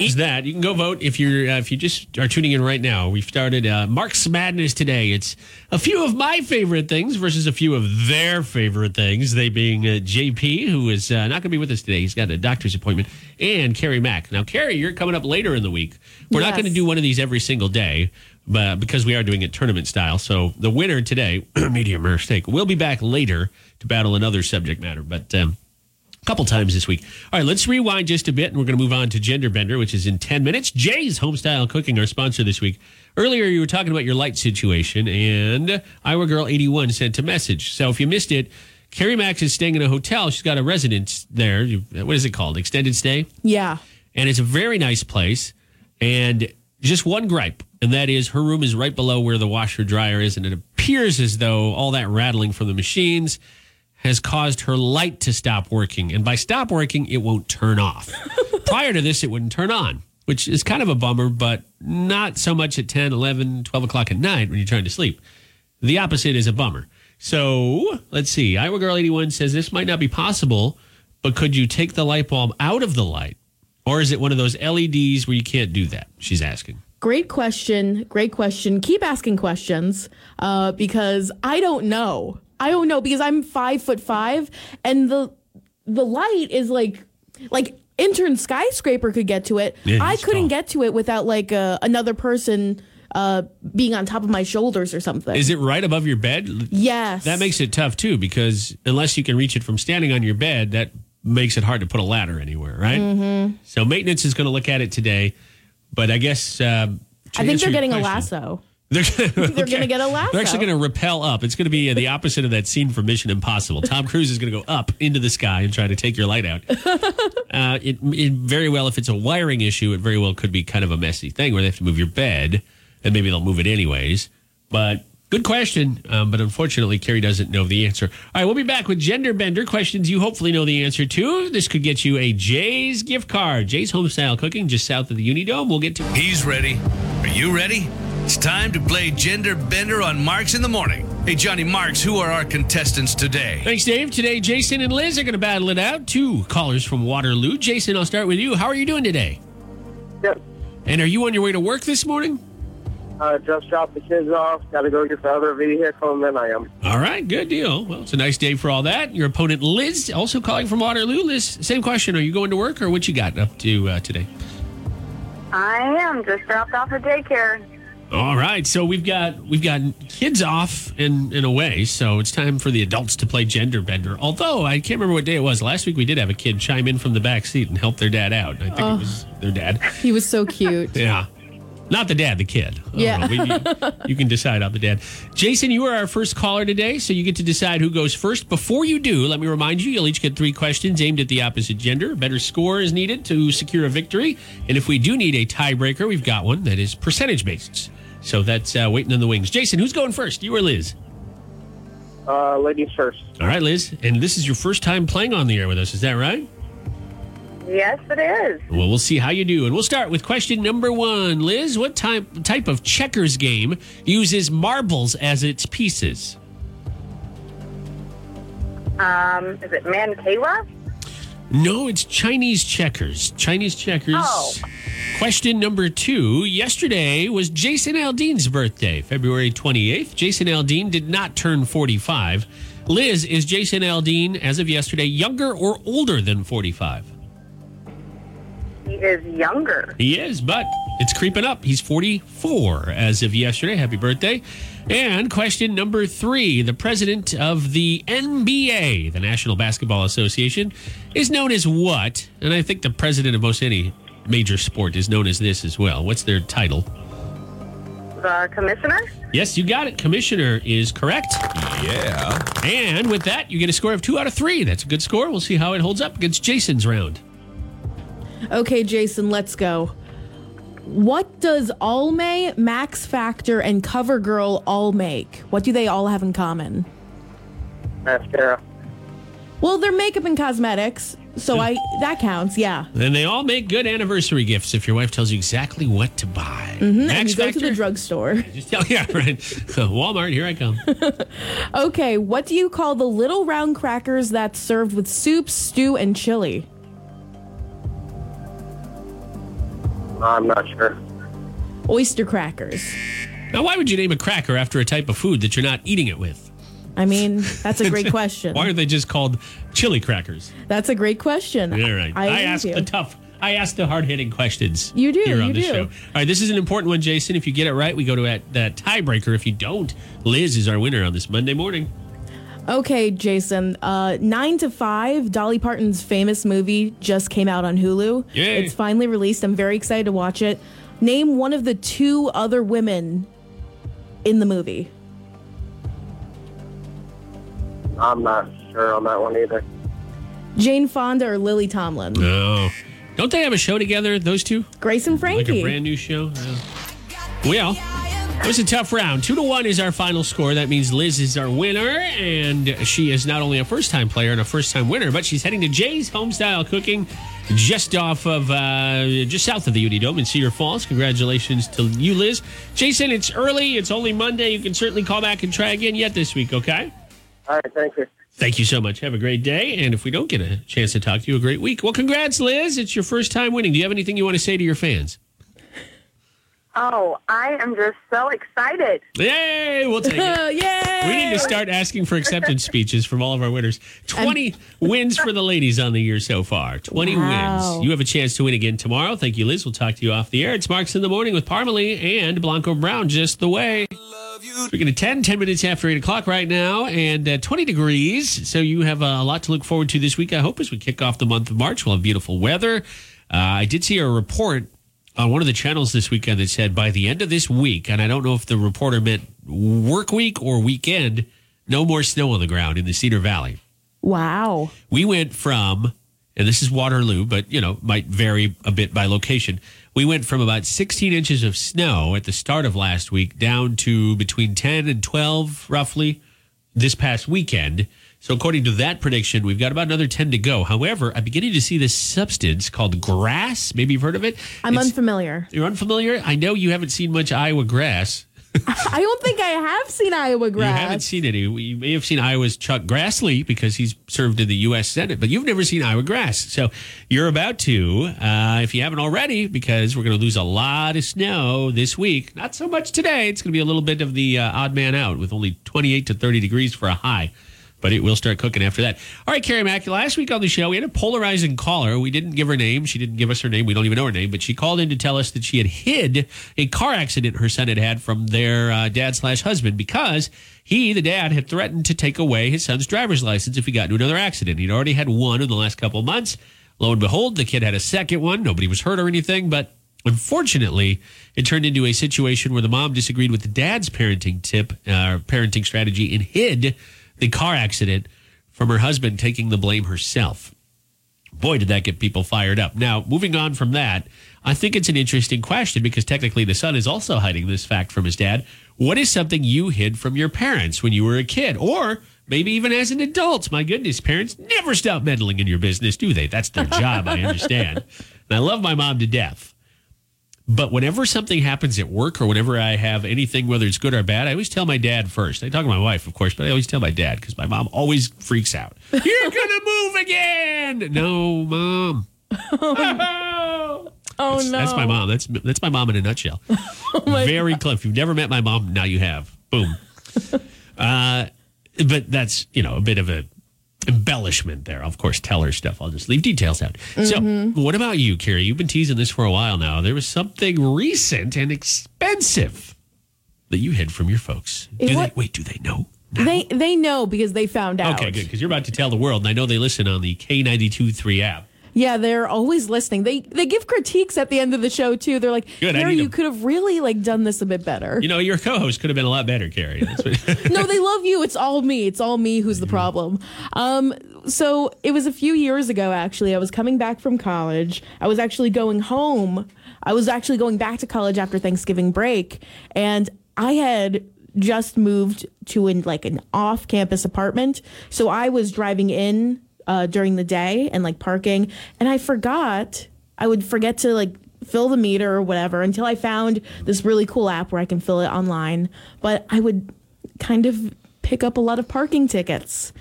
is that you can go vote if you're uh, if you just are tuning in right now. We've started uh, Marks Madness today. It's a few of my favorite things versus a few of their favorite things. They being uh, JP, who is uh, not going to be with us today. He's got a doctor's appointment, and Kerri Mack. Now, Kerri, you're coming up later in the week. We're not going to do one of these every single day. But because we are doing it tournament style, so the winner today, medium rare steak, will be back later to battle another subject matter. But um, couple times this week. All right, let's rewind just a bit, and we're going to move on to Gender Bender, which is in 10 minutes. Jay's Homestyle Cooking, our sponsor this week. Earlier, you were talking about your light situation, and Iowa Girl 81 sent a message. So if you missed it, Kerri Mack's is staying in a hotel. She's got a residence there. What is it called? Extended stay? Yeah. and it's a very nice place. And just one gripe, and that is her room is right below where the washer dryer is, and it appears as though all that rattling from the machines has caused her light to stop working. And by stop working, it won't turn off. Prior to this, it wouldn't turn on, which is kind of a bummer, but not so much at 10, 11, 12 o'clock at night when you're trying to sleep. The opposite is a bummer. So let's see. Iowa Girl 81 says this might not be possible, but could you take the light bulb out of the light? Or is it one of those LEDs where you can't do that? She's asking. Great question. Great question. Keep asking questions uh, because I don't know. I don't know because I'm five foot five and the the light is like like intern skyscraper could get to it. Yeah, I couldn't tall. get to it without like uh, another person uh, being on top of my shoulders or something. Is it right above your bed? yes. That makes it tough too, because unless you can reach it from standing on your bed, that makes it hard to put a ladder anywhere, right? Mm-hmm. So maintenance is going to look at it today, but I guess to I think they're getting a lasso. They're, gonna, They're gonna get a lasso. They're actually going to rappel up. It's going to be uh, the opposite of that scene from Mission Impossible. Tom Cruise is going to go up into the sky and try to take your light out. uh, it, it very well, if it's a wiring issue, it very well could be kind of a messy thing where they have to move your bed, and maybe they'll move it anyways. But good question. Um, but unfortunately, Kerri doesn't know the answer. All right, we'll be back with gender bender questions you hopefully know the answer to. This could get you a Jay's gift card. Jay's Homestyle Cooking, just south of the Unidome. We'll get to He's ready. Are you ready? It's time to play Gender Bender on Marks in the Morning. Hey, Johnny Marks, who are our contestants today? Thanks, Dave. Today, Jason and Liz are going to battle it out. Two callers from Waterloo. Jason, I'll start with you. How are you doing today? Yep. And are you on your way to work this morning? Uh, just dropped the kids off. Got to go get the other vehicle, and then I am. All right, good deal. Well, it's a nice day for all that. Your opponent, Liz, also calling from Waterloo. Liz, same question. Are you going to work or what you got up to uh, today? I am just dropped off at daycare. All right, so we've got we've got kids off in in a way, so it's time for the adults to play gender bender. Although I can't remember what day it was. Last week we did have a kid chime in from the back seat and help their dad out. I think it was their dad. He was so cute. Yeah. Not the dad, the kid. I Yeah. We- you, you can decide on the dad. Jason, you are our first caller today, so you get to decide who goes first. Before you do, let me remind you, you'll each get three questions aimed at the opposite gender. A better score is needed to secure a victory. And if we do need a tiebreaker, we've got one that is percentage based. So that's uh, waiting in the wings. Jason, who's going first? You or Liz? Uh, ladies first. All right, Liz. And this is your first time playing on the air with us, is that right? Yes, it is. Well, we'll see how you do. And we'll start with question number one. Liz, what type, type of checkers game uses marbles as its pieces? Um, is it Mancala? No, it's Chinese checkers. Chinese checkers. Oh. Question number two. Yesterday was Jason Aldean's birthday, February 28th. Jason Aldean did not turn 45. Liz, is Jason Aldean, as of yesterday, younger or older than 45? He is younger. He is, but it's creeping up. He's 44 as of yesterday. Happy birthday. And question number three the president of the NBA, the National Basketball Association, is known as what? And I think the president of most any major sport is known as this as well. What's their title? The commissioner? Yes, you got it. Commissioner is correct. Yeah. And with that, you get a score of two out of three. That's a good score. We'll see how it holds up against Jason's round. Okay, Jason, let's go. What does Almay, Max Factor, and CoverGirl all make? What do they all have in common? Mascara. Well, they're makeup and cosmetics, so I that counts. Yeah, And they all make good anniversary gifts if your wife tells you exactly what to buy. Mm-hmm, and Max you go to the drugstore. Just tell, yeah, right. Walmart, here I come. Okay, what do you call the little round crackers that's served with soup, stew, and chili? I'm not sure. Oyster crackers. Now, why would you name a cracker after a type of food that you're not eating it with? I mean, that's a great question. Why are they just called chili crackers? That's a great question. All right. I, I, agree asked with the tough, I asked the hard hitting questions. You do, Here on you the do. show. All right, this is an important one, Jason. If you get it right, we go to that, that tiebreaker. If you don't, Liz is our winner on this Monday morning. Okay, Jason. Uh, Nine to Five, Dolly Parton's famous movie, just came out on Hulu. Yay. It's finally released. I'm very excited to watch it. Name one of the two other women in the movie. I'm not sure on that one either. Jane Fonda or Lily Tomlin? No. Don't they have a show together, those two? Grace and Frankie. Like a brand new show? Yeah. Well, it was a tough round. Two to one is our final score. That means Liz is our winner, and she is not only a first time player and a first time winner, but she's heading to Jay's Homestyle Cooking just off of, uh, just south of the Uni Dome in Cedar Falls. Congratulations to you, Liz. Jason, it's early. It's only Monday. You can certainly call back and try again yet this week, okay? All right, thank you. Thank you so much. Have a great day. And if we don't get a chance to talk to you, a great week. Well, congrats, Liz. It's your first time winning. Do you have anything you want to say to your fans? Oh, I am just so excited. Yay! We'll take it. Yay! We need to start asking for acceptance speeches from all of our winners. 20 wins for the ladies on the year so far. 20 Wow. wins. You have a chance to win again tomorrow. Thank you, Liz. We'll talk to you off the air. It's Marks in the Morning with Parmalee and Blanco Brown just the way. We're going to 10, 10 minutes after 8 o'clock right now, and uh, 20 degrees. So you have a lot to look forward to this week, I hope, as we kick off the month of March. We'll have beautiful weather. Uh, I did see a report on one of the channels this weekend that said by the end of this week, and I don't know if the reporter meant work week or weekend, no more snow on the ground in the Cedar Valley. Wow. We went from, and this is Waterloo, but you know, might vary a bit by location. We went from about 16 inches of snow at the start of last week down to between 10 and 12 roughly this past weekend. So according to that prediction, we've got about another 10 to go. However, I'm beginning to see this substance called grass. Maybe you've heard of it. I'm It's- unfamiliar. You're unfamiliar? I know you haven't seen much Iowa grass. I don't think I have seen Iowa grass. You haven't seen any. You may have seen Iowa's Chuck Grassley because he's served in the U.S. Senate, but you've never seen Iowa grass. So you're about to, uh, if you haven't already, because we're going to lose a lot of snow this week. Not so much today. It's going to be a little bit of the uh, odd man out with only 28 to 30 degrees for a high. But it will start cooking after that. All right, Kerri Mack. Last week on the show, we had a polarizing caller. We didn't give her name. She didn't give us her name. We don't even know her name. But she called in to tell us that she had hid a car accident her son had had from their uh, dad slash husband because he, the dad, had threatened to take away his son's driver's license if he got into another accident. He'd already had one in the last couple of months. Lo and behold, the kid had a second one. Nobody was hurt or anything, but unfortunately, it turned into a situation where the mom disagreed with the dad's parenting tip, uh, parenting strategy, and hid the car accident from her husband, taking the blame herself. Boy, did that get people fired up. Now, moving on from that, I think it's an interesting question because technically the son is also hiding this fact from his dad. What is something you hid from your parents when you were a kid? Or maybe even as an adult? My goodness, parents never stop meddling in your business, do they? That's their job, I understand. And I love my mom to death. But whenever something happens at work or whenever I have anything, whether it's good or bad, I always tell my dad first. I talk to my wife, of course, but I always tell my dad because my mom always freaks out. You're going to move again. No, mom. Oh, Oh that's, no. that's my mom. That's that's my mom in a nutshell. Very close. If you've never met my mom, now you have. Boom. uh, but that's you know a bit of a embellishment there. Of course, tell her stuff. I'll just leave details out. So, what about you, Kerri? You've been teasing this for a while now. There was something recent and expensive that you hid from your folks. Do they wait? Do they know? now? They they know because they found out. Okay, good. Because you're about to tell the world, and I know they listen on the K92.3 app. Yeah, they're always listening. They they give critiques at the end of the show too. They're like, Good, I you them." could have really like done this a bit better. You know, your co-host could have been a lot better, Kerri. No, they love you. It's all me. It's all me who's the problem. Um, so it was a few years ago, actually. I was coming back from college. I was actually going home. I was actually going back to college after Thanksgiving break, and I had just moved to an like an off-campus apartment. So I was driving in uh, during the day and like parking, and I forgot. I would forget to like fill the meter or whatever until I found this really cool app where I can fill it online. But I would kind of pick up a lot of parking tickets.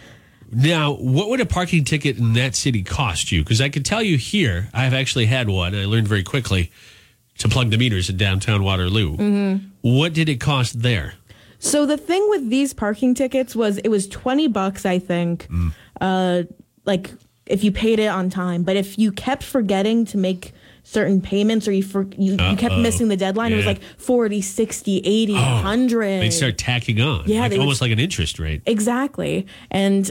Now, what would a parking ticket in that city cost you? Because I can tell you here, I've actually had one. I learned very quickly to plug the meters in downtown Waterloo. Mm-hmm. What did it cost there? So the thing with these parking tickets was it was 20 bucks, I think. Uh, like if you paid it on time, but if you kept forgetting to make certain payments or you for, you, you kept missing the deadline, it was like 40, 60, 80, 100. They'd start tacking on. Yeah, like, they would- almost like an interest rate. Exactly. And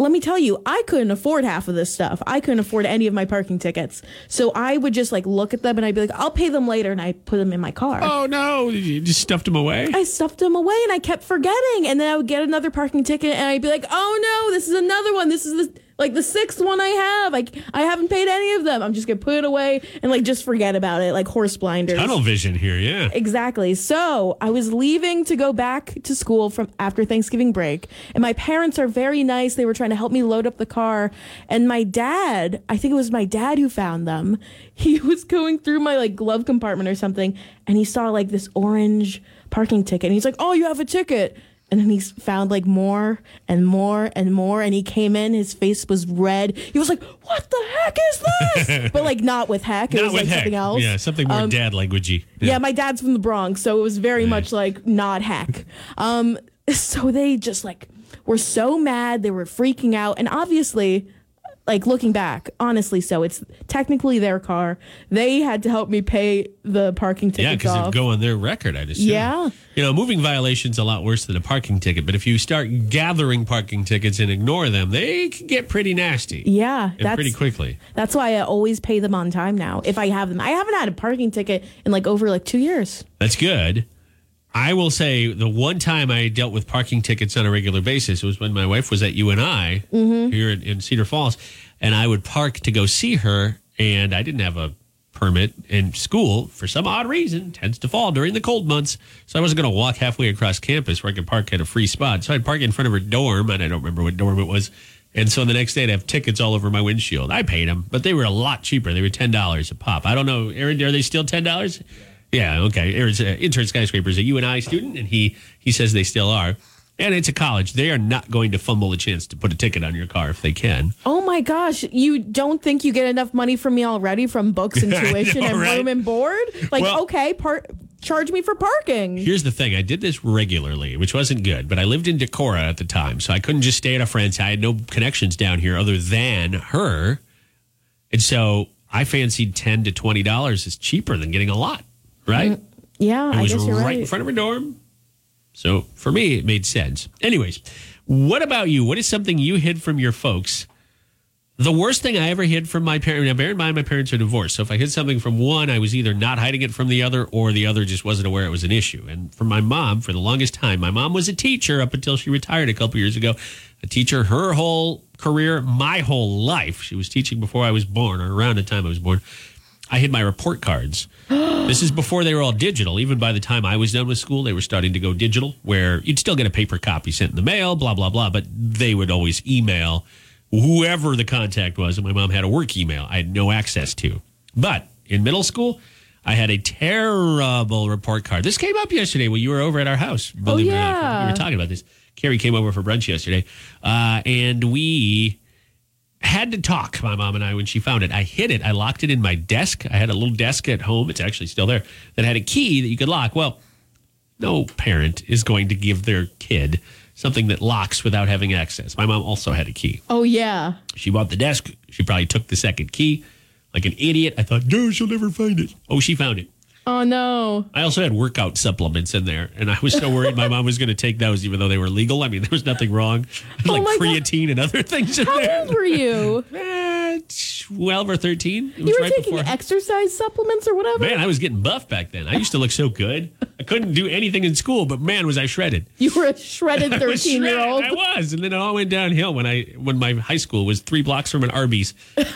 let me tell you, I couldn't afford half of this stuff. I couldn't afford any of my parking tickets. So I would just like look at them and I'd be like, I'll pay them later. And I put them in my car. Oh no! You just stuffed them away. I stuffed them away and I kept forgetting. And then I would get another parking ticket and I'd be like, oh no, this is another one. This is the like the sixth one I have. Like I haven't paid any of them. I'm just gonna put it away and like just forget about it, like horse blinders. Tunnel vision here, yeah. Exactly. So I was leaving to go back to school from after Thanksgiving break, and my parents are very nice. They were trying to help me load up the car, and my dad, I think it was my dad who found them. He was going through my like glove compartment or something, and he saw like this orange parking ticket, and he's like, "Oh, you have a ticket." And then he found like more and more and more. And he came in, his face was red. He was like, What the heck is this? but like not with heck. It Not was like heck. something else. Yeah, something more Um, dad languagey. yeah, my dad's from the Bronx, so it was very much like not heck. Um, so they just like were so mad, they were freaking out, and obviously, like looking back, honestly, so it's technically their car. They had to help me pay the parking ticket. Yeah, because it'd go on their record, I'd assume. Yeah. You know, moving violation's a lot worse than a parking ticket, but if you start gathering parking tickets and ignore them, they can get pretty nasty. yeah, And pretty quickly. that's why I always pay them on time now if I have them. I haven't had a parking ticket in like over like two years. That's good. I will say the one time I dealt with parking tickets on a regular basis was when my wife was at UNI Mm-hmm. here in, in Cedar Falls, and I would park to go see her, and I didn't have a permit. And school, for some odd reason, tends to fall during the cold months, so I wasn't going to walk halfway across campus where I could park at a free spot. So I'd park in front of her dorm, and I don't remember what dorm it was. And so the next day I'd have tickets all over my windshield. I paid them, but they were a lot cheaper. They were ten dollars a pop. I don't know, Aaron. Are they still ten dollars? Yeah, okay. Aaron's uh, intern skyscrapers a UNI student, and he he says they still are. And it's a college. They are not going to fumble a chance to put a ticket on your car if they can. Oh my gosh, you don't think you get enough money from me already from books and tuition know, and right? room and board? Like, Well- okay, par- charge me for parking. Here's the thing: I did this regularly, which wasn't good. But I lived in Decorah at the time, so I couldn't just stay at a friend's. I had no connections down here other than her, and so I fancied ten to twenty dollars is cheaper than getting a lot. Right? Mm, yeah, It I was guess you're right, right. in front of her dorm. So for me, it made sense. Anyways, what about you? What is something you hid from your folks? The worst thing I ever hid from my parents, now bear in mind my parents are divorced. So if I hid something from one, I was either not hiding it from the other or the other just wasn't aware it was an issue. And for my mom, for the longest time, my mom was a teacher up until she retired a couple years ago. A teacher her whole career, my whole life. She was teaching before I was born or around the time I was born. I hid my report cards. this is before they were all digital. Even by the time I was done with school, they were starting to go digital, where you'd still get a paper copy sent in the mail, blah, blah, blah. But they would always email whoever the contact was. And my mom had a work email I had no access to. But in middle school, I had a terrible report card. This came up yesterday when you were over at our house. Believe it or not. yeah. We were talking about this. Kerri came over for brunch yesterday, uh, and we had to talk, my mom and I, when she found it. I hid it. I locked it in my desk. I had a little desk at home. It's actually still there that had a key that you could lock. Well, no parent is going to give their kid something that locks without having access. My mom also had a key. oh yeah. She bought the desk. She probably took the second key. Like an idiot, I thought, no, she'll never find it. Oh, she found it. Oh no. I also had workout supplements in there, and I was so worried my mom was going to take those, even though they were legal. I mean, there was nothing wrong, oh like Oh God. creatine and other things in How there. old were you? Eh, Eh, 12 or 13. It was You were right taking before. exercise supplements or whatever? Man, I was getting buff back then. I used to look so good. I couldn't do anything in school, but man, was I shredded. you were a shredded 13 year old. I was, and then it all went downhill when I when my high school was three blocks from an Arby's.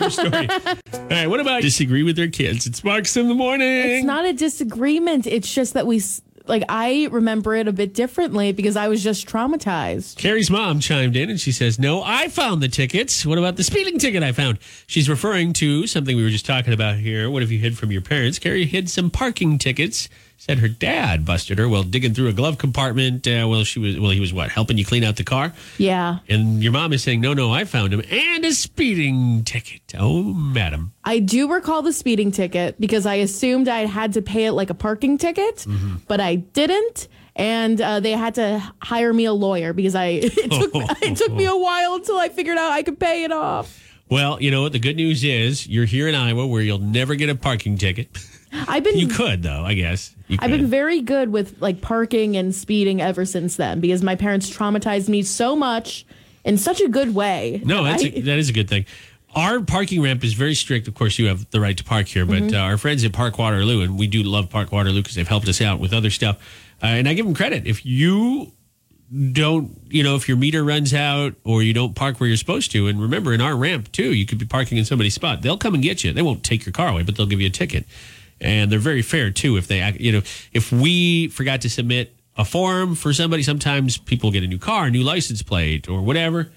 Story. all right, what about disagree with their kids? It's Marks in the morning. It's not a disagreement. It's just that we, like, I remember it a bit differently because I was just traumatized. Kerri's mom chimed in and she says, No, I found the tickets. What about the speeding ticket I found? She's referring to something we were just talking about here. What have you hid from your parents? Kerri hid some parking tickets. Said her dad busted her while digging through a glove compartment. Uh, well, she was well. He was what helping you clean out the car. Yeah. And your mom is saying, "No, no, I found him and a speeding ticket." Oh, madam. I do recall the speeding ticket because I assumed I had to pay it like a parking ticket, Mm-hmm. but I didn't. And uh, they had to hire me a lawyer because I it took it took me a while until I figured out I could pay it off. Well, you know what? The good news is you're here in Iowa, where you'll never get a parking ticket. I've been You could, though. I guess. I've been very good with like parking and speeding ever since then because my parents traumatized me so much in such a good way. No, that's I- a, that is a good thing. Our parking ramp is very strict. Of course, you have the right to park here, but Mm-hmm. uh, our friends at Park Waterloo, and we do love Park Waterloo because they've helped us out with other stuff. Uh, and I give them credit. If you don't, you know, if your meter runs out or you don't park where you're supposed to, and remember, in our ramp too, you could be parking in somebody's spot. They'll come and get you. They won't take your car away, but they'll give you a ticket. And they're very fair too. If they, act- you know, if we forgot to submit a form for somebody, sometimes people get a new car, a new license plate, or whatever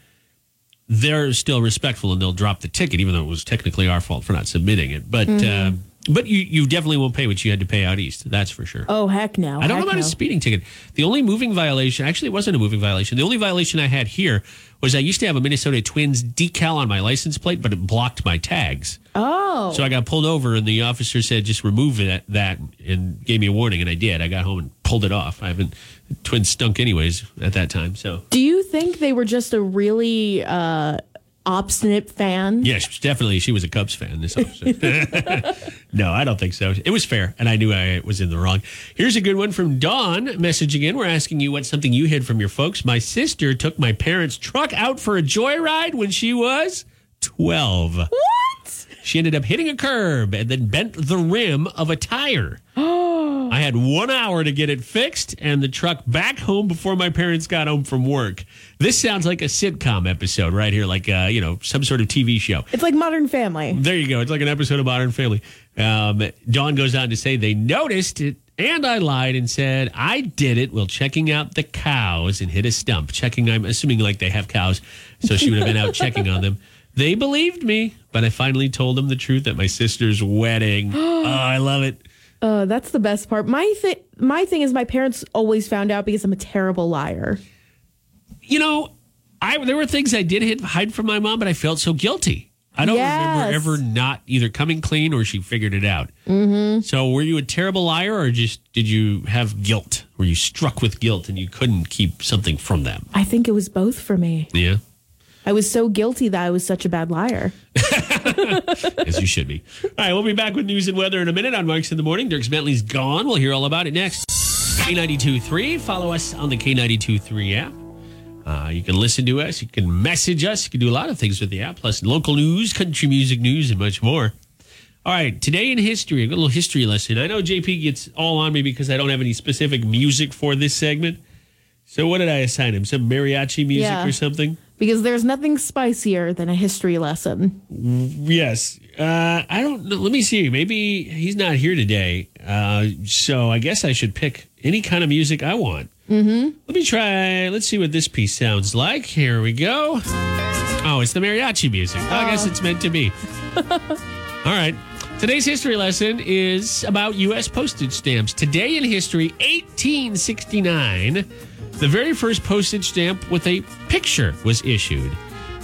they're still respectful and they'll drop the ticket, even though it was technically our fault for not submitting it. But uh, But you, you definitely won't pay what you had to pay out east. That's for sure. Oh heck no! I don't know about no. a speeding ticket. The only moving violation, actually, it wasn't a moving violation. The only violation I had here was I used to have a Minnesota Twins decal on my license plate, but it blocked my tags. Oh, So I got pulled over, and the officer said, "Just remove that." That and gave me a warning, and I did. I got home and pulled it off. I haven't Twins stunk anyways at that time. So do you think they were just a really uh, obstinate fan? yes, definitely, she was a Cubs fan. This no, I don't think so. It was fair, and I knew I was in the wrong. Here's a good one from Dawn. Message again. We're asking you what's something you hid from your folks. My sister took my parents' truck out for a joyride when she was twelve. What? She ended up hitting a curb and then bent the rim of a tire. Oh, I had one hour to get it fixed and the truck back home before my parents got home from work. This sounds like a sitcom episode right here, like uh, you know some sort of TV show. It's like Modern Family. There you go. It's like an episode of Modern Family. Um, Dawn goes on to say they noticed it, and I lied and said I did it while checking out the cows and hit a stump. Checking, I'm assuming like they have cows, so she would have been out checking on them. They believed me, but I finally told them the truth at my sister's wedding. oh, I love it. Uh, that's the best part. My thing, my thing is, my parents always found out because I'm a terrible liar. You know, I there were things I did hid, hide from my mom, but I felt so guilty. I don't remember ever not either coming clean or she figured it out. Mm-hmm. So, were you a terrible liar, or just did you have guilt? Were you struck with guilt and you couldn't keep something from them? I think it was both for me. Yeah, I was so guilty that I was such a bad liar. as you should be. All right, we'll be back with news and weather in a minute on Marks in the Morning. Dierks Bentley's gone. We'll hear all about it next. K92.3. Follow us on the K92.3 app. Uh, you can listen to us. You can message us. You can do a lot of things with the app, plus local news, country music news, and much more. All right, today in history, a little history lesson. I know JP gets all on me because I don't have any specific music for this segment. So what did I assign him? Some mariachi music Yeah. or something? Because there's nothing spicier than a history lesson. Yes. Uh, I don't know. Let me see. Maybe he's not here today. Uh, so I guess I should pick any kind of music I want. Mm-hmm. Let me try. Let's see what this piece sounds like. Here we go. Oh, it's the mariachi music. Oh, I guess it's meant to be. All right. Today's history lesson is about U.S. postage stamps. Today in history, 1869, the very first postage stamp with a picture was issued,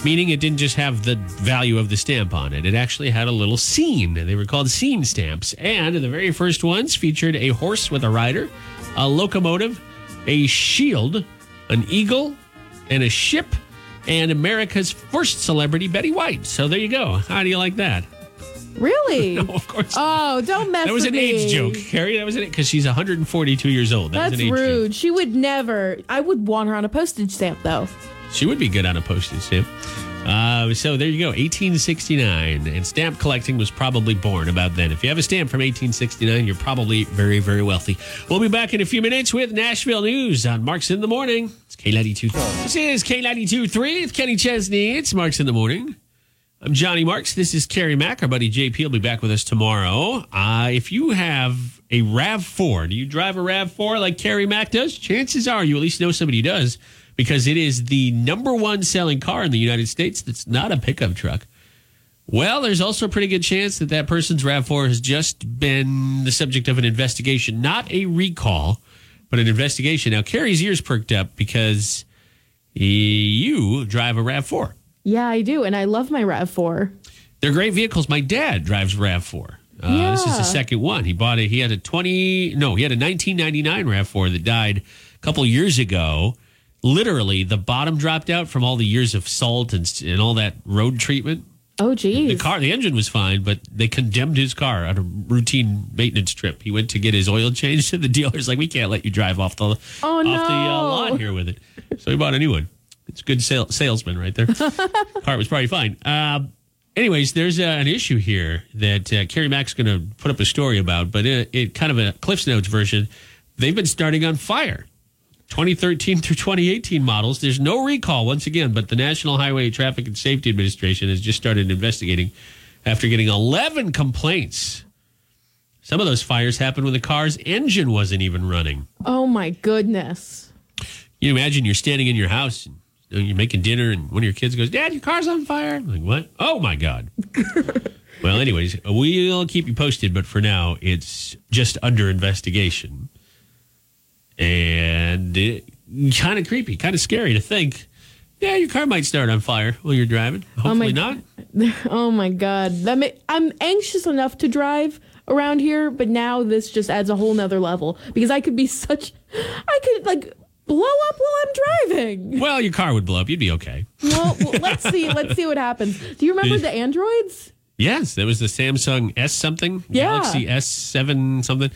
meaning it didn't just have the value of the stamp on it. It actually had a little scene. They were called scene stamps. And the very first ones featured a horse with a rider, a locomotive, a shield, an eagle, and a ship, and America's first celebrity, Betty White. So there you go. How do you like that? Really? No, of course. Oh, don't mess with that was an age joke, Kerri. That was it because she's 142 years old. That That's was an age rude. joke. She would never. I would want her on a postage stamp, though. She would be good on a postage stamp. Uh, so there you go, 1869, and stamp collecting was probably born about then. If you have a stamp from 1869, you're probably very, very wealthy. We'll be back in a few minutes with Nashville news on Marks in the Morning. It's K92. This is K92.3. It's Kenny Chesney. It's Marks in the Morning. I'm Johnny Marks. This is Kerri Mack. Our buddy JP will be back with us tomorrow. Uh, if you have a RAV4, do you drive a RAV4 like Kerri Mack does? Chances are you at least know somebody who does because it is the number one selling car in the United States that's not a pickup truck. Well, there's also a pretty good chance that that person's RAV4 has just been the subject of an investigation, not a recall, but an investigation. Now, Kerri's ears perked up because you drive a RAV4. Yeah, I do, and I love my Rav Four. They're great vehicles. My dad drives Rav4. Uh, This is the second one. He bought it. He had a 20, no, he had a 1999 Rav4 that died a couple years ago. Literally, the bottom dropped out from all the years of salt and, and all that road treatment. Oh, geez. The car, the engine was fine, but they condemned his car on a routine maintenance trip. He went to get his oil changed, and the dealer's like, "We can't let you drive off the Oh, off the uh, no. lawn here with it." So he bought a new one. It's a good sale, salesman right there. car was probably fine. Uh, anyways, there's uh, an issue here that uh, Kerri Mack's going to put up a story about, but it, it kind of a Cliff's Notes version. They've been starting on fire. 2013 through 2018 models. There's no recall once again, but the National Highway Traffic and Safety Administration has just started investigating after getting 11 complaints. Some of those fires happened when the car's engine wasn't even running. oh, my goodness. You imagine you're standing in your house, and you're making dinner, and one of your kids goes, "Dad, your car's on fire." I'm like, what? Oh my god! Well, anyways, we'll keep you posted, but for now, it's just under investigation. And kind of creepy, kind of scary to think. Yeah, your car might start on fire while you're driving. Oh Hopefully not. Oh my god, that ma- I'm anxious enough to drive around here, but now this just adds a whole nother level because I could be such, I could like blow up while I'm driving. Well, your car would blow up. You'd be okay. Well, well, let's see, let's see what happens. Do you remember the androids? Yes, there was the Samsung S something, Yeah. Galaxy S7 something.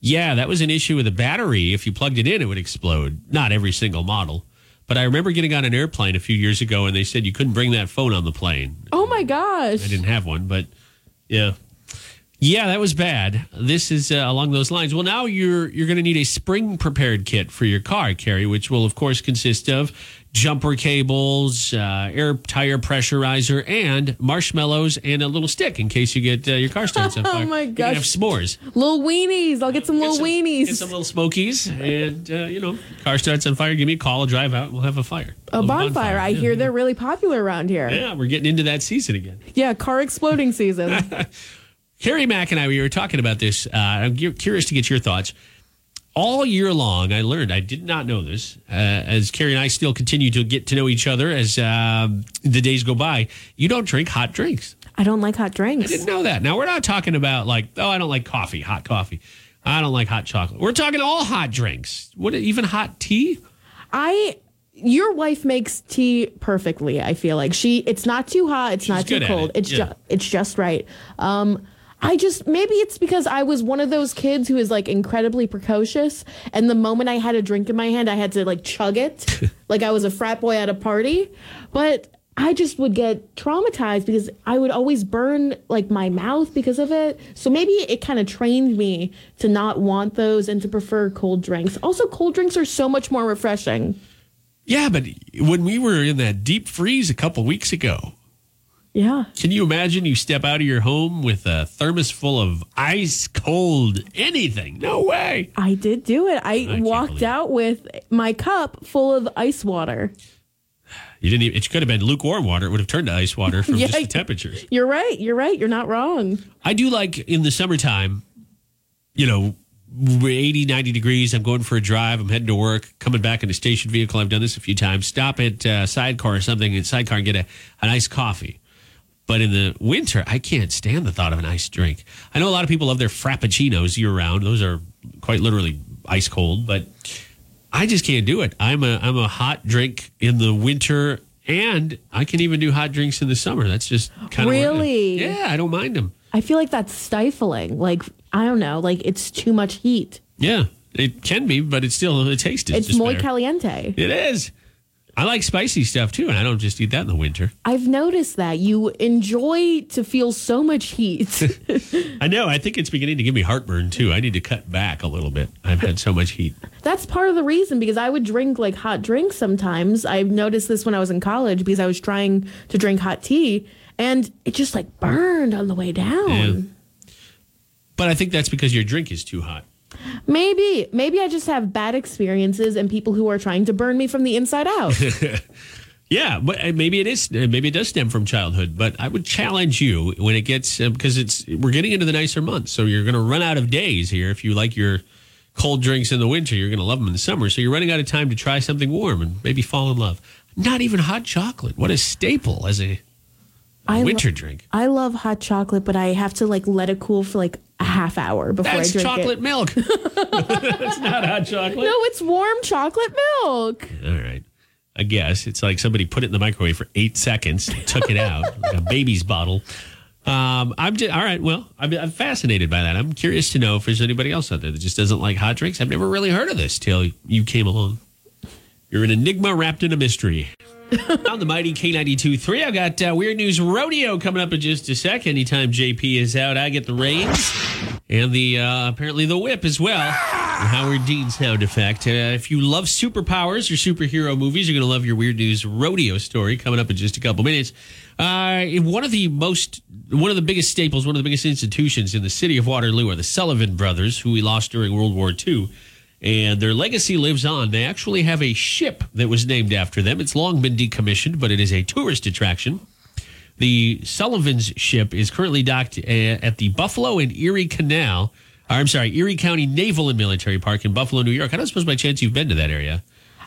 Yeah, that was an issue with the battery. If you plugged it in, it would explode. Not every single model. But I remember getting on an airplane a few years ago and they said you couldn't bring that phone on the plane. Oh my gosh! I didn't have one, but yeah. Yeah, that was bad. This is uh, along those lines. Well, now you're you're going to need a spring prepared kit for your car, Kerri, which will of course consist of jumper cables, uh, air tire pressurizer, and marshmallows and a little stick in case you get uh, your car starts on fire. Oh my gosh. have s'mores. Little weenies. I'll get some little some, weenies. Get some little smokies, and uh, you know, car starts on fire. Give me a call. I'll drive out. We'll have a fire. a Little bonfire. I Yeah. hear they're really popular around here. Yeah, we're getting into that season again. Yeah, car exploding season. Kerri Mack and I, we were talking about this. Uh, I'm curious to get your thoughts. All year long, I learned, I did not know this, uh, as Kerri and I still continue to get to know each other as um, the days go by. You don't drink hot drinks. I don't like hot drinks. I didn't know that. Now, we're not talking about like, oh, I don't like coffee, hot coffee. I don't like hot chocolate. We're talking all hot drinks. What, even hot tea? I your wife makes tea perfectly. I feel like she it's not too hot, it's not too cold. it, It's yeah. just it's just right. Um I just maybe it's because I was one of those kids who is like incredibly precocious and the moment I had a drink in my hand I had to like chug it like I was a frat boy at a party. But I just would get traumatized because I would always burn like my mouth because of it. So maybe it kind of trained me to not want those and to prefer cold drinks. Also, cold drinks are so much more refreshing. Yeah, but when we were in that deep freeze a couple weeks ago, Yeah. Can you imagine you step out of your home with a thermos full of ice cold anything? No way. I did do it. I, can't walked out with my cup full of ice water. You didn't even, it could have been lukewarm water. It would have turned to ice water from Yeah. just the temperatures. You're right. You're right. You're not wrong. I do like in the summertime, you know, we're 80, 90 degrees. I'm going for a drive. I'm heading to work, coming back in a station vehicle. I've done this a few times. Stop at uh, Sidecar or something in Sidecar and get a, a nice coffee. But in the winter, I can't stand the thought of an iced drink. I know a lot of people love their frappuccinos year round. Those are quite literally ice cold, but I just can't do it. I'm a I'm a hot drink in the winter, and I can even do hot drinks in the summer. That's just kind of Really? yeah. I don't mind them. I feel like that's stifling. Like, I don't know. Like, it's too much heat. Yeah, it can be, but it's still the taste is It's muy better. caliente. It is. I like spicy stuff too, and I don't just eat that in the winter. I've noticed that you enjoy to feel so much heat. I know. I think it's beginning to give me heartburn too. I need to cut back a little bit. I've had so much heat. That's part of the reason because I would drink like hot drinks sometimes. I've noticed this when I was in college because I was trying to drink hot tea and it just like burned on the way down. Yeah. But I think that's because your drink is too hot. Maybe, maybe I just have bad experiences and people who are trying to burn me from the inside out. Yeah, but uh, maybe it is. uh, Maybe it does stem from childhood. But I would challenge you when it gets uh, because it's we're getting into the nicer months, so you're going to run out of days here. If you like your cold drinks in the winter, you're going to love them in the summer. So you're running out of time to try something warm and maybe fall in love. Not even hot chocolate. What a staple as a I lo- winter drink. I love hot chocolate, but I have to like let it cool for like a half hour before That's I drink it. chocolate it. milk. That's not hot chocolate. No, it's warm chocolate milk. All right. I guess it's like somebody put it in the microwave for eight seconds, took it out like a baby's bottle. Um, I'm just all right. Well, I'm, I'm fascinated by that. I'm curious to know if there's anybody else out there that just doesn't like hot drinks. I've never really heard of this till you came along. You're an enigma wrapped in a mystery. on the mighty K92 3, I've got uh, Weird News Rodeo coming up in just a sec. Anytime JP is out, I get the reins and the uh, apparently the whip as well. The Howard Dean sound effect. Uh, if you love superpowers or superhero movies, you're going to love your Weird News Rodeo story coming up in just a couple minutes. Uh, one of the most, one of the biggest staples, one of the biggest institutions in the city of Waterloo are the Sullivan brothers, who we lost during World War II and their legacy lives on. They actually have a ship that was named after them. It's long been decommissioned, but it is a tourist attraction. The Sullivan's ship is currently docked uh, at the Buffalo and Erie Canal. Or, I'm sorry, Erie County Naval and Military Park in Buffalo, New York. I don't suppose by chance you've been to that area.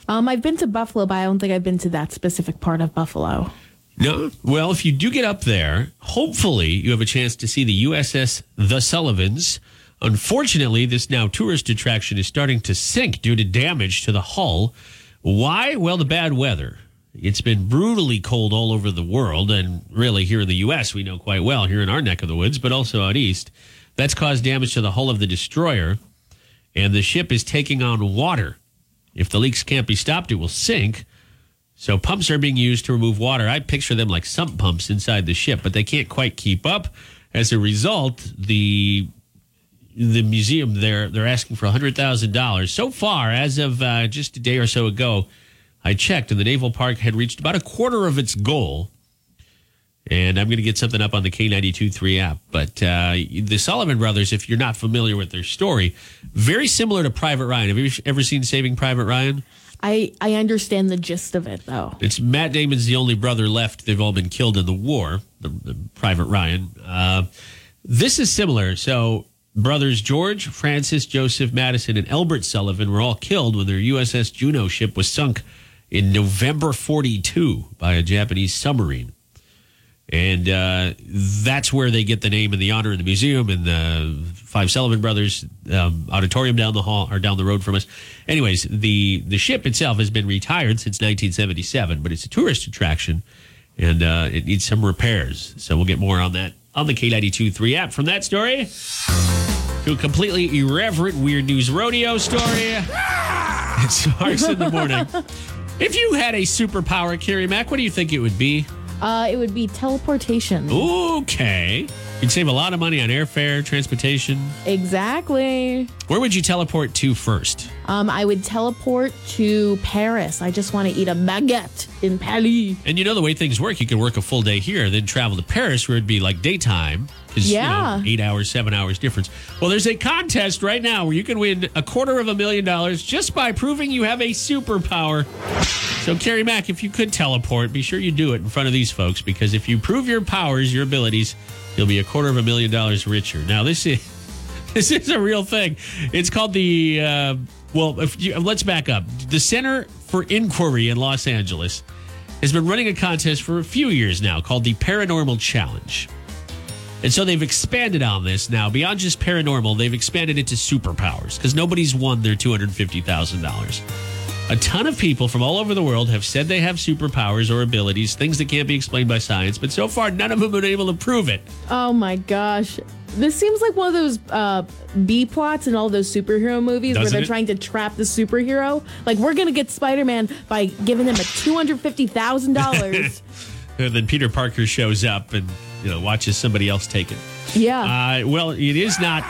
Um, I've been to Buffalo, but I don't think I've been to that specific part of Buffalo. No. Well, if you do get up there, hopefully you have a chance to see the USS The Sullivans. Unfortunately, this now tourist attraction is starting to sink due to damage to the hull. Why? Well, the bad weather. It's been brutally cold all over the world, and really here in the U.S., we know quite well, here in our neck of the woods, but also out east. That's caused damage to the hull of the destroyer, and the ship is taking on water. If the leaks can't be stopped, it will sink. So pumps are being used to remove water. I picture them like sump pumps inside the ship, but they can't quite keep up. As a result, the the museum they're they're asking for hundred thousand dollars. So far, as of uh, just a day or so ago, I checked, and the naval park had reached about a quarter of its goal. And I'm going to get something up on the K92.3 app. But uh, the Sullivan brothers, if you're not familiar with their story, very similar to Private Ryan. Have you ever seen Saving Private Ryan? I, I understand the gist of it, though. It's Matt Damon's the only brother left. They've all been killed in the war, the, the Private Ryan. Uh, this is similar. So, brothers George, Francis, Joseph, Madison, and Albert Sullivan were all killed when their USS Juneau ship was sunk in November 42 by a Japanese submarine. And uh, that's where they get the name and the honor in the museum and the Five Sullivan Brothers um, auditorium down the hall or down the road from us. Anyways, the the ship itself has been retired since 1977, but it's a tourist attraction and uh, it needs some repairs. So we'll get more on that on the K92.3 app. From that story to a completely irreverent Weird News Rodeo story. It's Marks in the morning. If you had a superpower, Kerri Mack, what do you think it would be? Uh, it would be teleportation. Okay. You'd save a lot of money on airfare, transportation. Exactly. Where would you teleport to first? Um, I would teleport to Paris. I just want to eat a baguette in Paris. And you know the way things work, you could work a full day here, then travel to Paris where it'd be like daytime. Yeah. You know, eight hours, seven hours difference. Well, there's a contest right now where you can win a quarter of a million dollars just by proving you have a superpower. So, Kerri Mack, if you could teleport, be sure you do it in front of these folks because if you prove your powers, your abilities, you'll be a quarter of a million dollars richer. Now, this is this is a real thing. It's called the uh, well. If you, let's back up. The Center for Inquiry in Los Angeles has been running a contest for a few years now called the Paranormal Challenge. And so they've expanded on this now beyond just paranormal. They've expanded it to superpowers because nobody's won their two hundred fifty thousand dollars. A ton of people from all over the world have said they have superpowers or abilities, things that can't be explained by science, but so far none of them have been able to prove it. Oh my gosh. This seems like one of those uh, B plots in all those superhero movies where Doesn't they're it? trying to trap the superhero. Like, we're going to get Spider Man by giving him a $250,000. And then Peter Parker shows up and you know watches somebody else take it. yeah. Uh, well, it is not.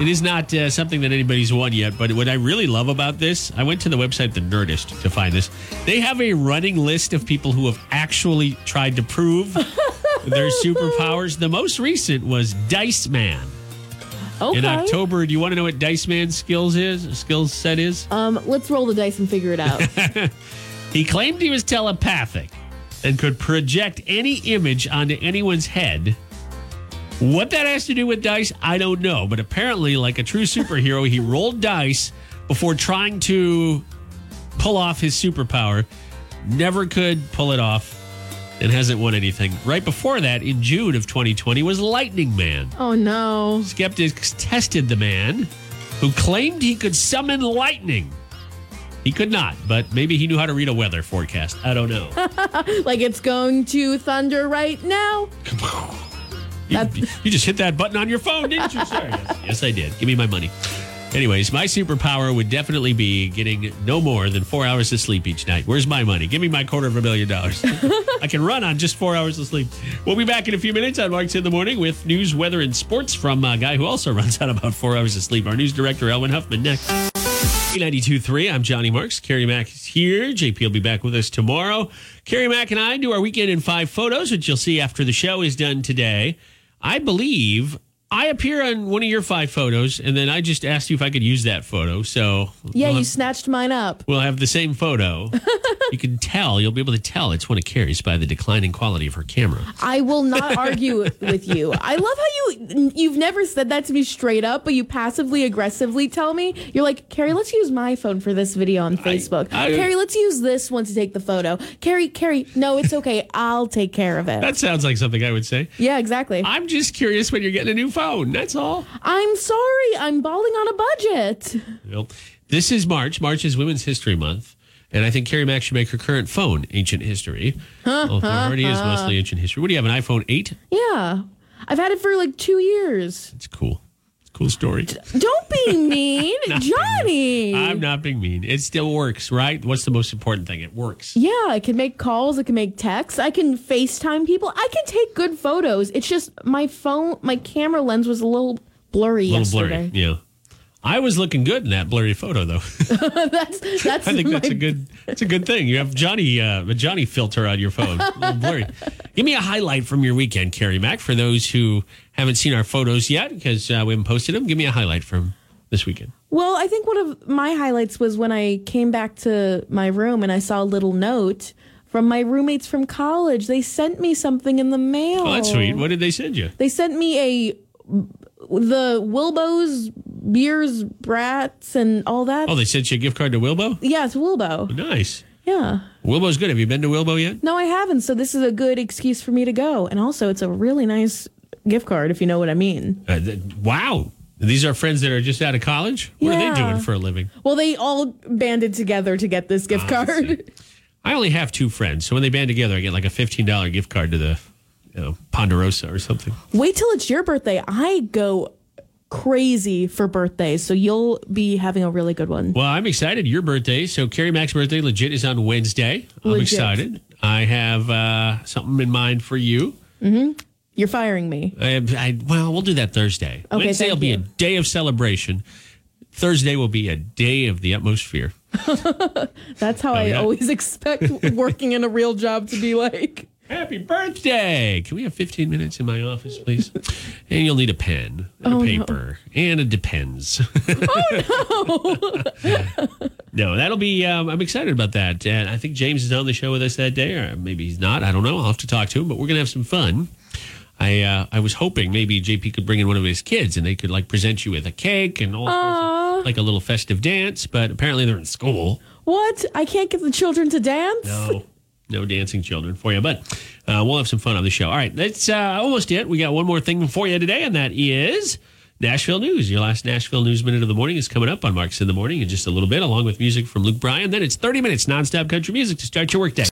It is not uh, something that anybody's won yet. But what I really love about this, I went to the website The Nerdist to find this. They have a running list of people who have actually tried to prove their superpowers. The most recent was Dice Man okay. in October. Do you want to know what Dice Man's skills is? Skills set is? Um, let's roll the dice and figure it out. He claimed he was telepathic and could project any image onto anyone's head. What that has to do with dice, I don't know. But apparently, like a true superhero, he rolled dice before trying to pull off his superpower. Never could pull it off and hasn't won anything. Right before that, in June of 2020, was Lightning Man. oh no. Skeptics tested the man who claimed he could summon lightning. He could not, but maybe he knew how to read a weather forecast. I don't know. Like, it's going to thunder right now. You, That's- you just hit that button on your phone, didn't you, sir? Yes, yes, I did. Give me my money. Anyways, my superpower would definitely be getting no more than four hours of sleep each night. Where's my money? Give me my quarter of a million dollars. I can run on just four hours of sleep. We'll be back in a few minutes on Marks in the Morning with news, weather, and sports from a guy who also runs on about four hours of sleep. Our news director, Elwin Huffman, next. 92.3, I'm Johnny Marks. Kerri Mack is here. JP will be back with us tomorrow. Kerri Mack and I do our weekend in five photos, which you'll see after the show is done today. I believe I appear on one of your five photos, and then I just asked you if I could use that photo. So Yeah, we'll you have, snatched mine up. we'll have the same photo. you can tell. You'll be able to tell it's one of Kerri's by the declining quality of her camera. I will not argue with you. I love how you you've never said that to me straight up, but you passively aggressively tell me. You're like, Kerri, let's use my phone for this video on Facebook. I- Kerri, let's use this one to take the photo. Kerri, Kerri, no, it's okay. I'll take care of it. That sounds like something I would say. yeah, exactly. I'm just curious when you're getting a new phone. That's all. I'm sorry. I'm balling on a budget. Well, this is March. March is Women's History Month. And I think Kerri Mack should make her current phone ancient history. Although it already is mostly ancient history. What do you have, an iPhone 8? Yeah. I've had it for like two years. It's cool. Cool story. Don't be mean, Johnny. I'm not being mean. It still works, right? What's the most important thing? It works. Yeah, I can make calls. I can make texts. I can FaceTime people. I can take good photos. It's just my phone, my camera lens was a little blurry A little yesterday. blurry. Yeah. I was looking good in that blurry photo, though. that's that's. I think my, that's a good. That's a good thing. You have Johnny, uh, a Johnny filter on your phone. Blurry. Give me a highlight from your weekend, Kerri Mack. For those who haven't seen our photos yet, because uh, we haven't posted them, give me a highlight from this weekend. Well, I think one of my highlights was when I came back to my room and I saw a little note from my roommates from college. They sent me something in the mail. Oh, that's sweet. What did they send you? They sent me a the Wilbo's beers, brats, and all that. Oh, they sent you a gift card to Wilbo. yeah, it's Wilbo. Nice. Yeah. Wilbo's good. Have you been to Wilbo yet? No, I haven't. So this is a good excuse for me to go. And also, it's a really nice gift card, if you know what I mean. Uh, th- wow. These are friends that are just out of college. What are they doing for a living? Well, they all banded together to get this gift Ah, I card. I only have two friends, so when they band together, I get like a fifteen dollar gift card to the, you know, Ponderosa or something. Wait till it's your birthday. I go crazy for birthdays, so you'll be having a really good one. Well, I'm excited. Your birthday, so Kerri Mack's birthday, legit, is on Wednesday. I'm Legit. excited. I have uh, something in mind for you. You're firing me. I, I, well, we'll do that Thursday. Okay, Wednesday will be you. a day of celebration. Thursday will be a day of the utmost fear. That's how I Oh, yeah. always expect working in a real job to be like. Happy birthday! Can we have 15 minutes in my office, please? and you'll need a pen, and Oh, a no. paper, and a Depends. Oh, no! no, that'll be, um, I'm excited about that. And I think James is on the show with us that day, or maybe he's not. I don't know. I'll have to talk to him, but we're going to have some fun. I uh, I was hoping maybe JP could bring in one of his kids and they could like present you with a cake and all of, like a little festive dance, but apparently they're in school. What? I can't get the children to dance? No, no dancing children for you, but uh, we'll have some fun on the show. All right, that's uh, almost it. We got one more thing for you today, and that is Nashville News. Your last Nashville News Minute of the Morning is coming up on Marks in the Morning in just a little bit, along with music from Luke Bryan. Then it's 30 minutes nonstop country music to start your workday.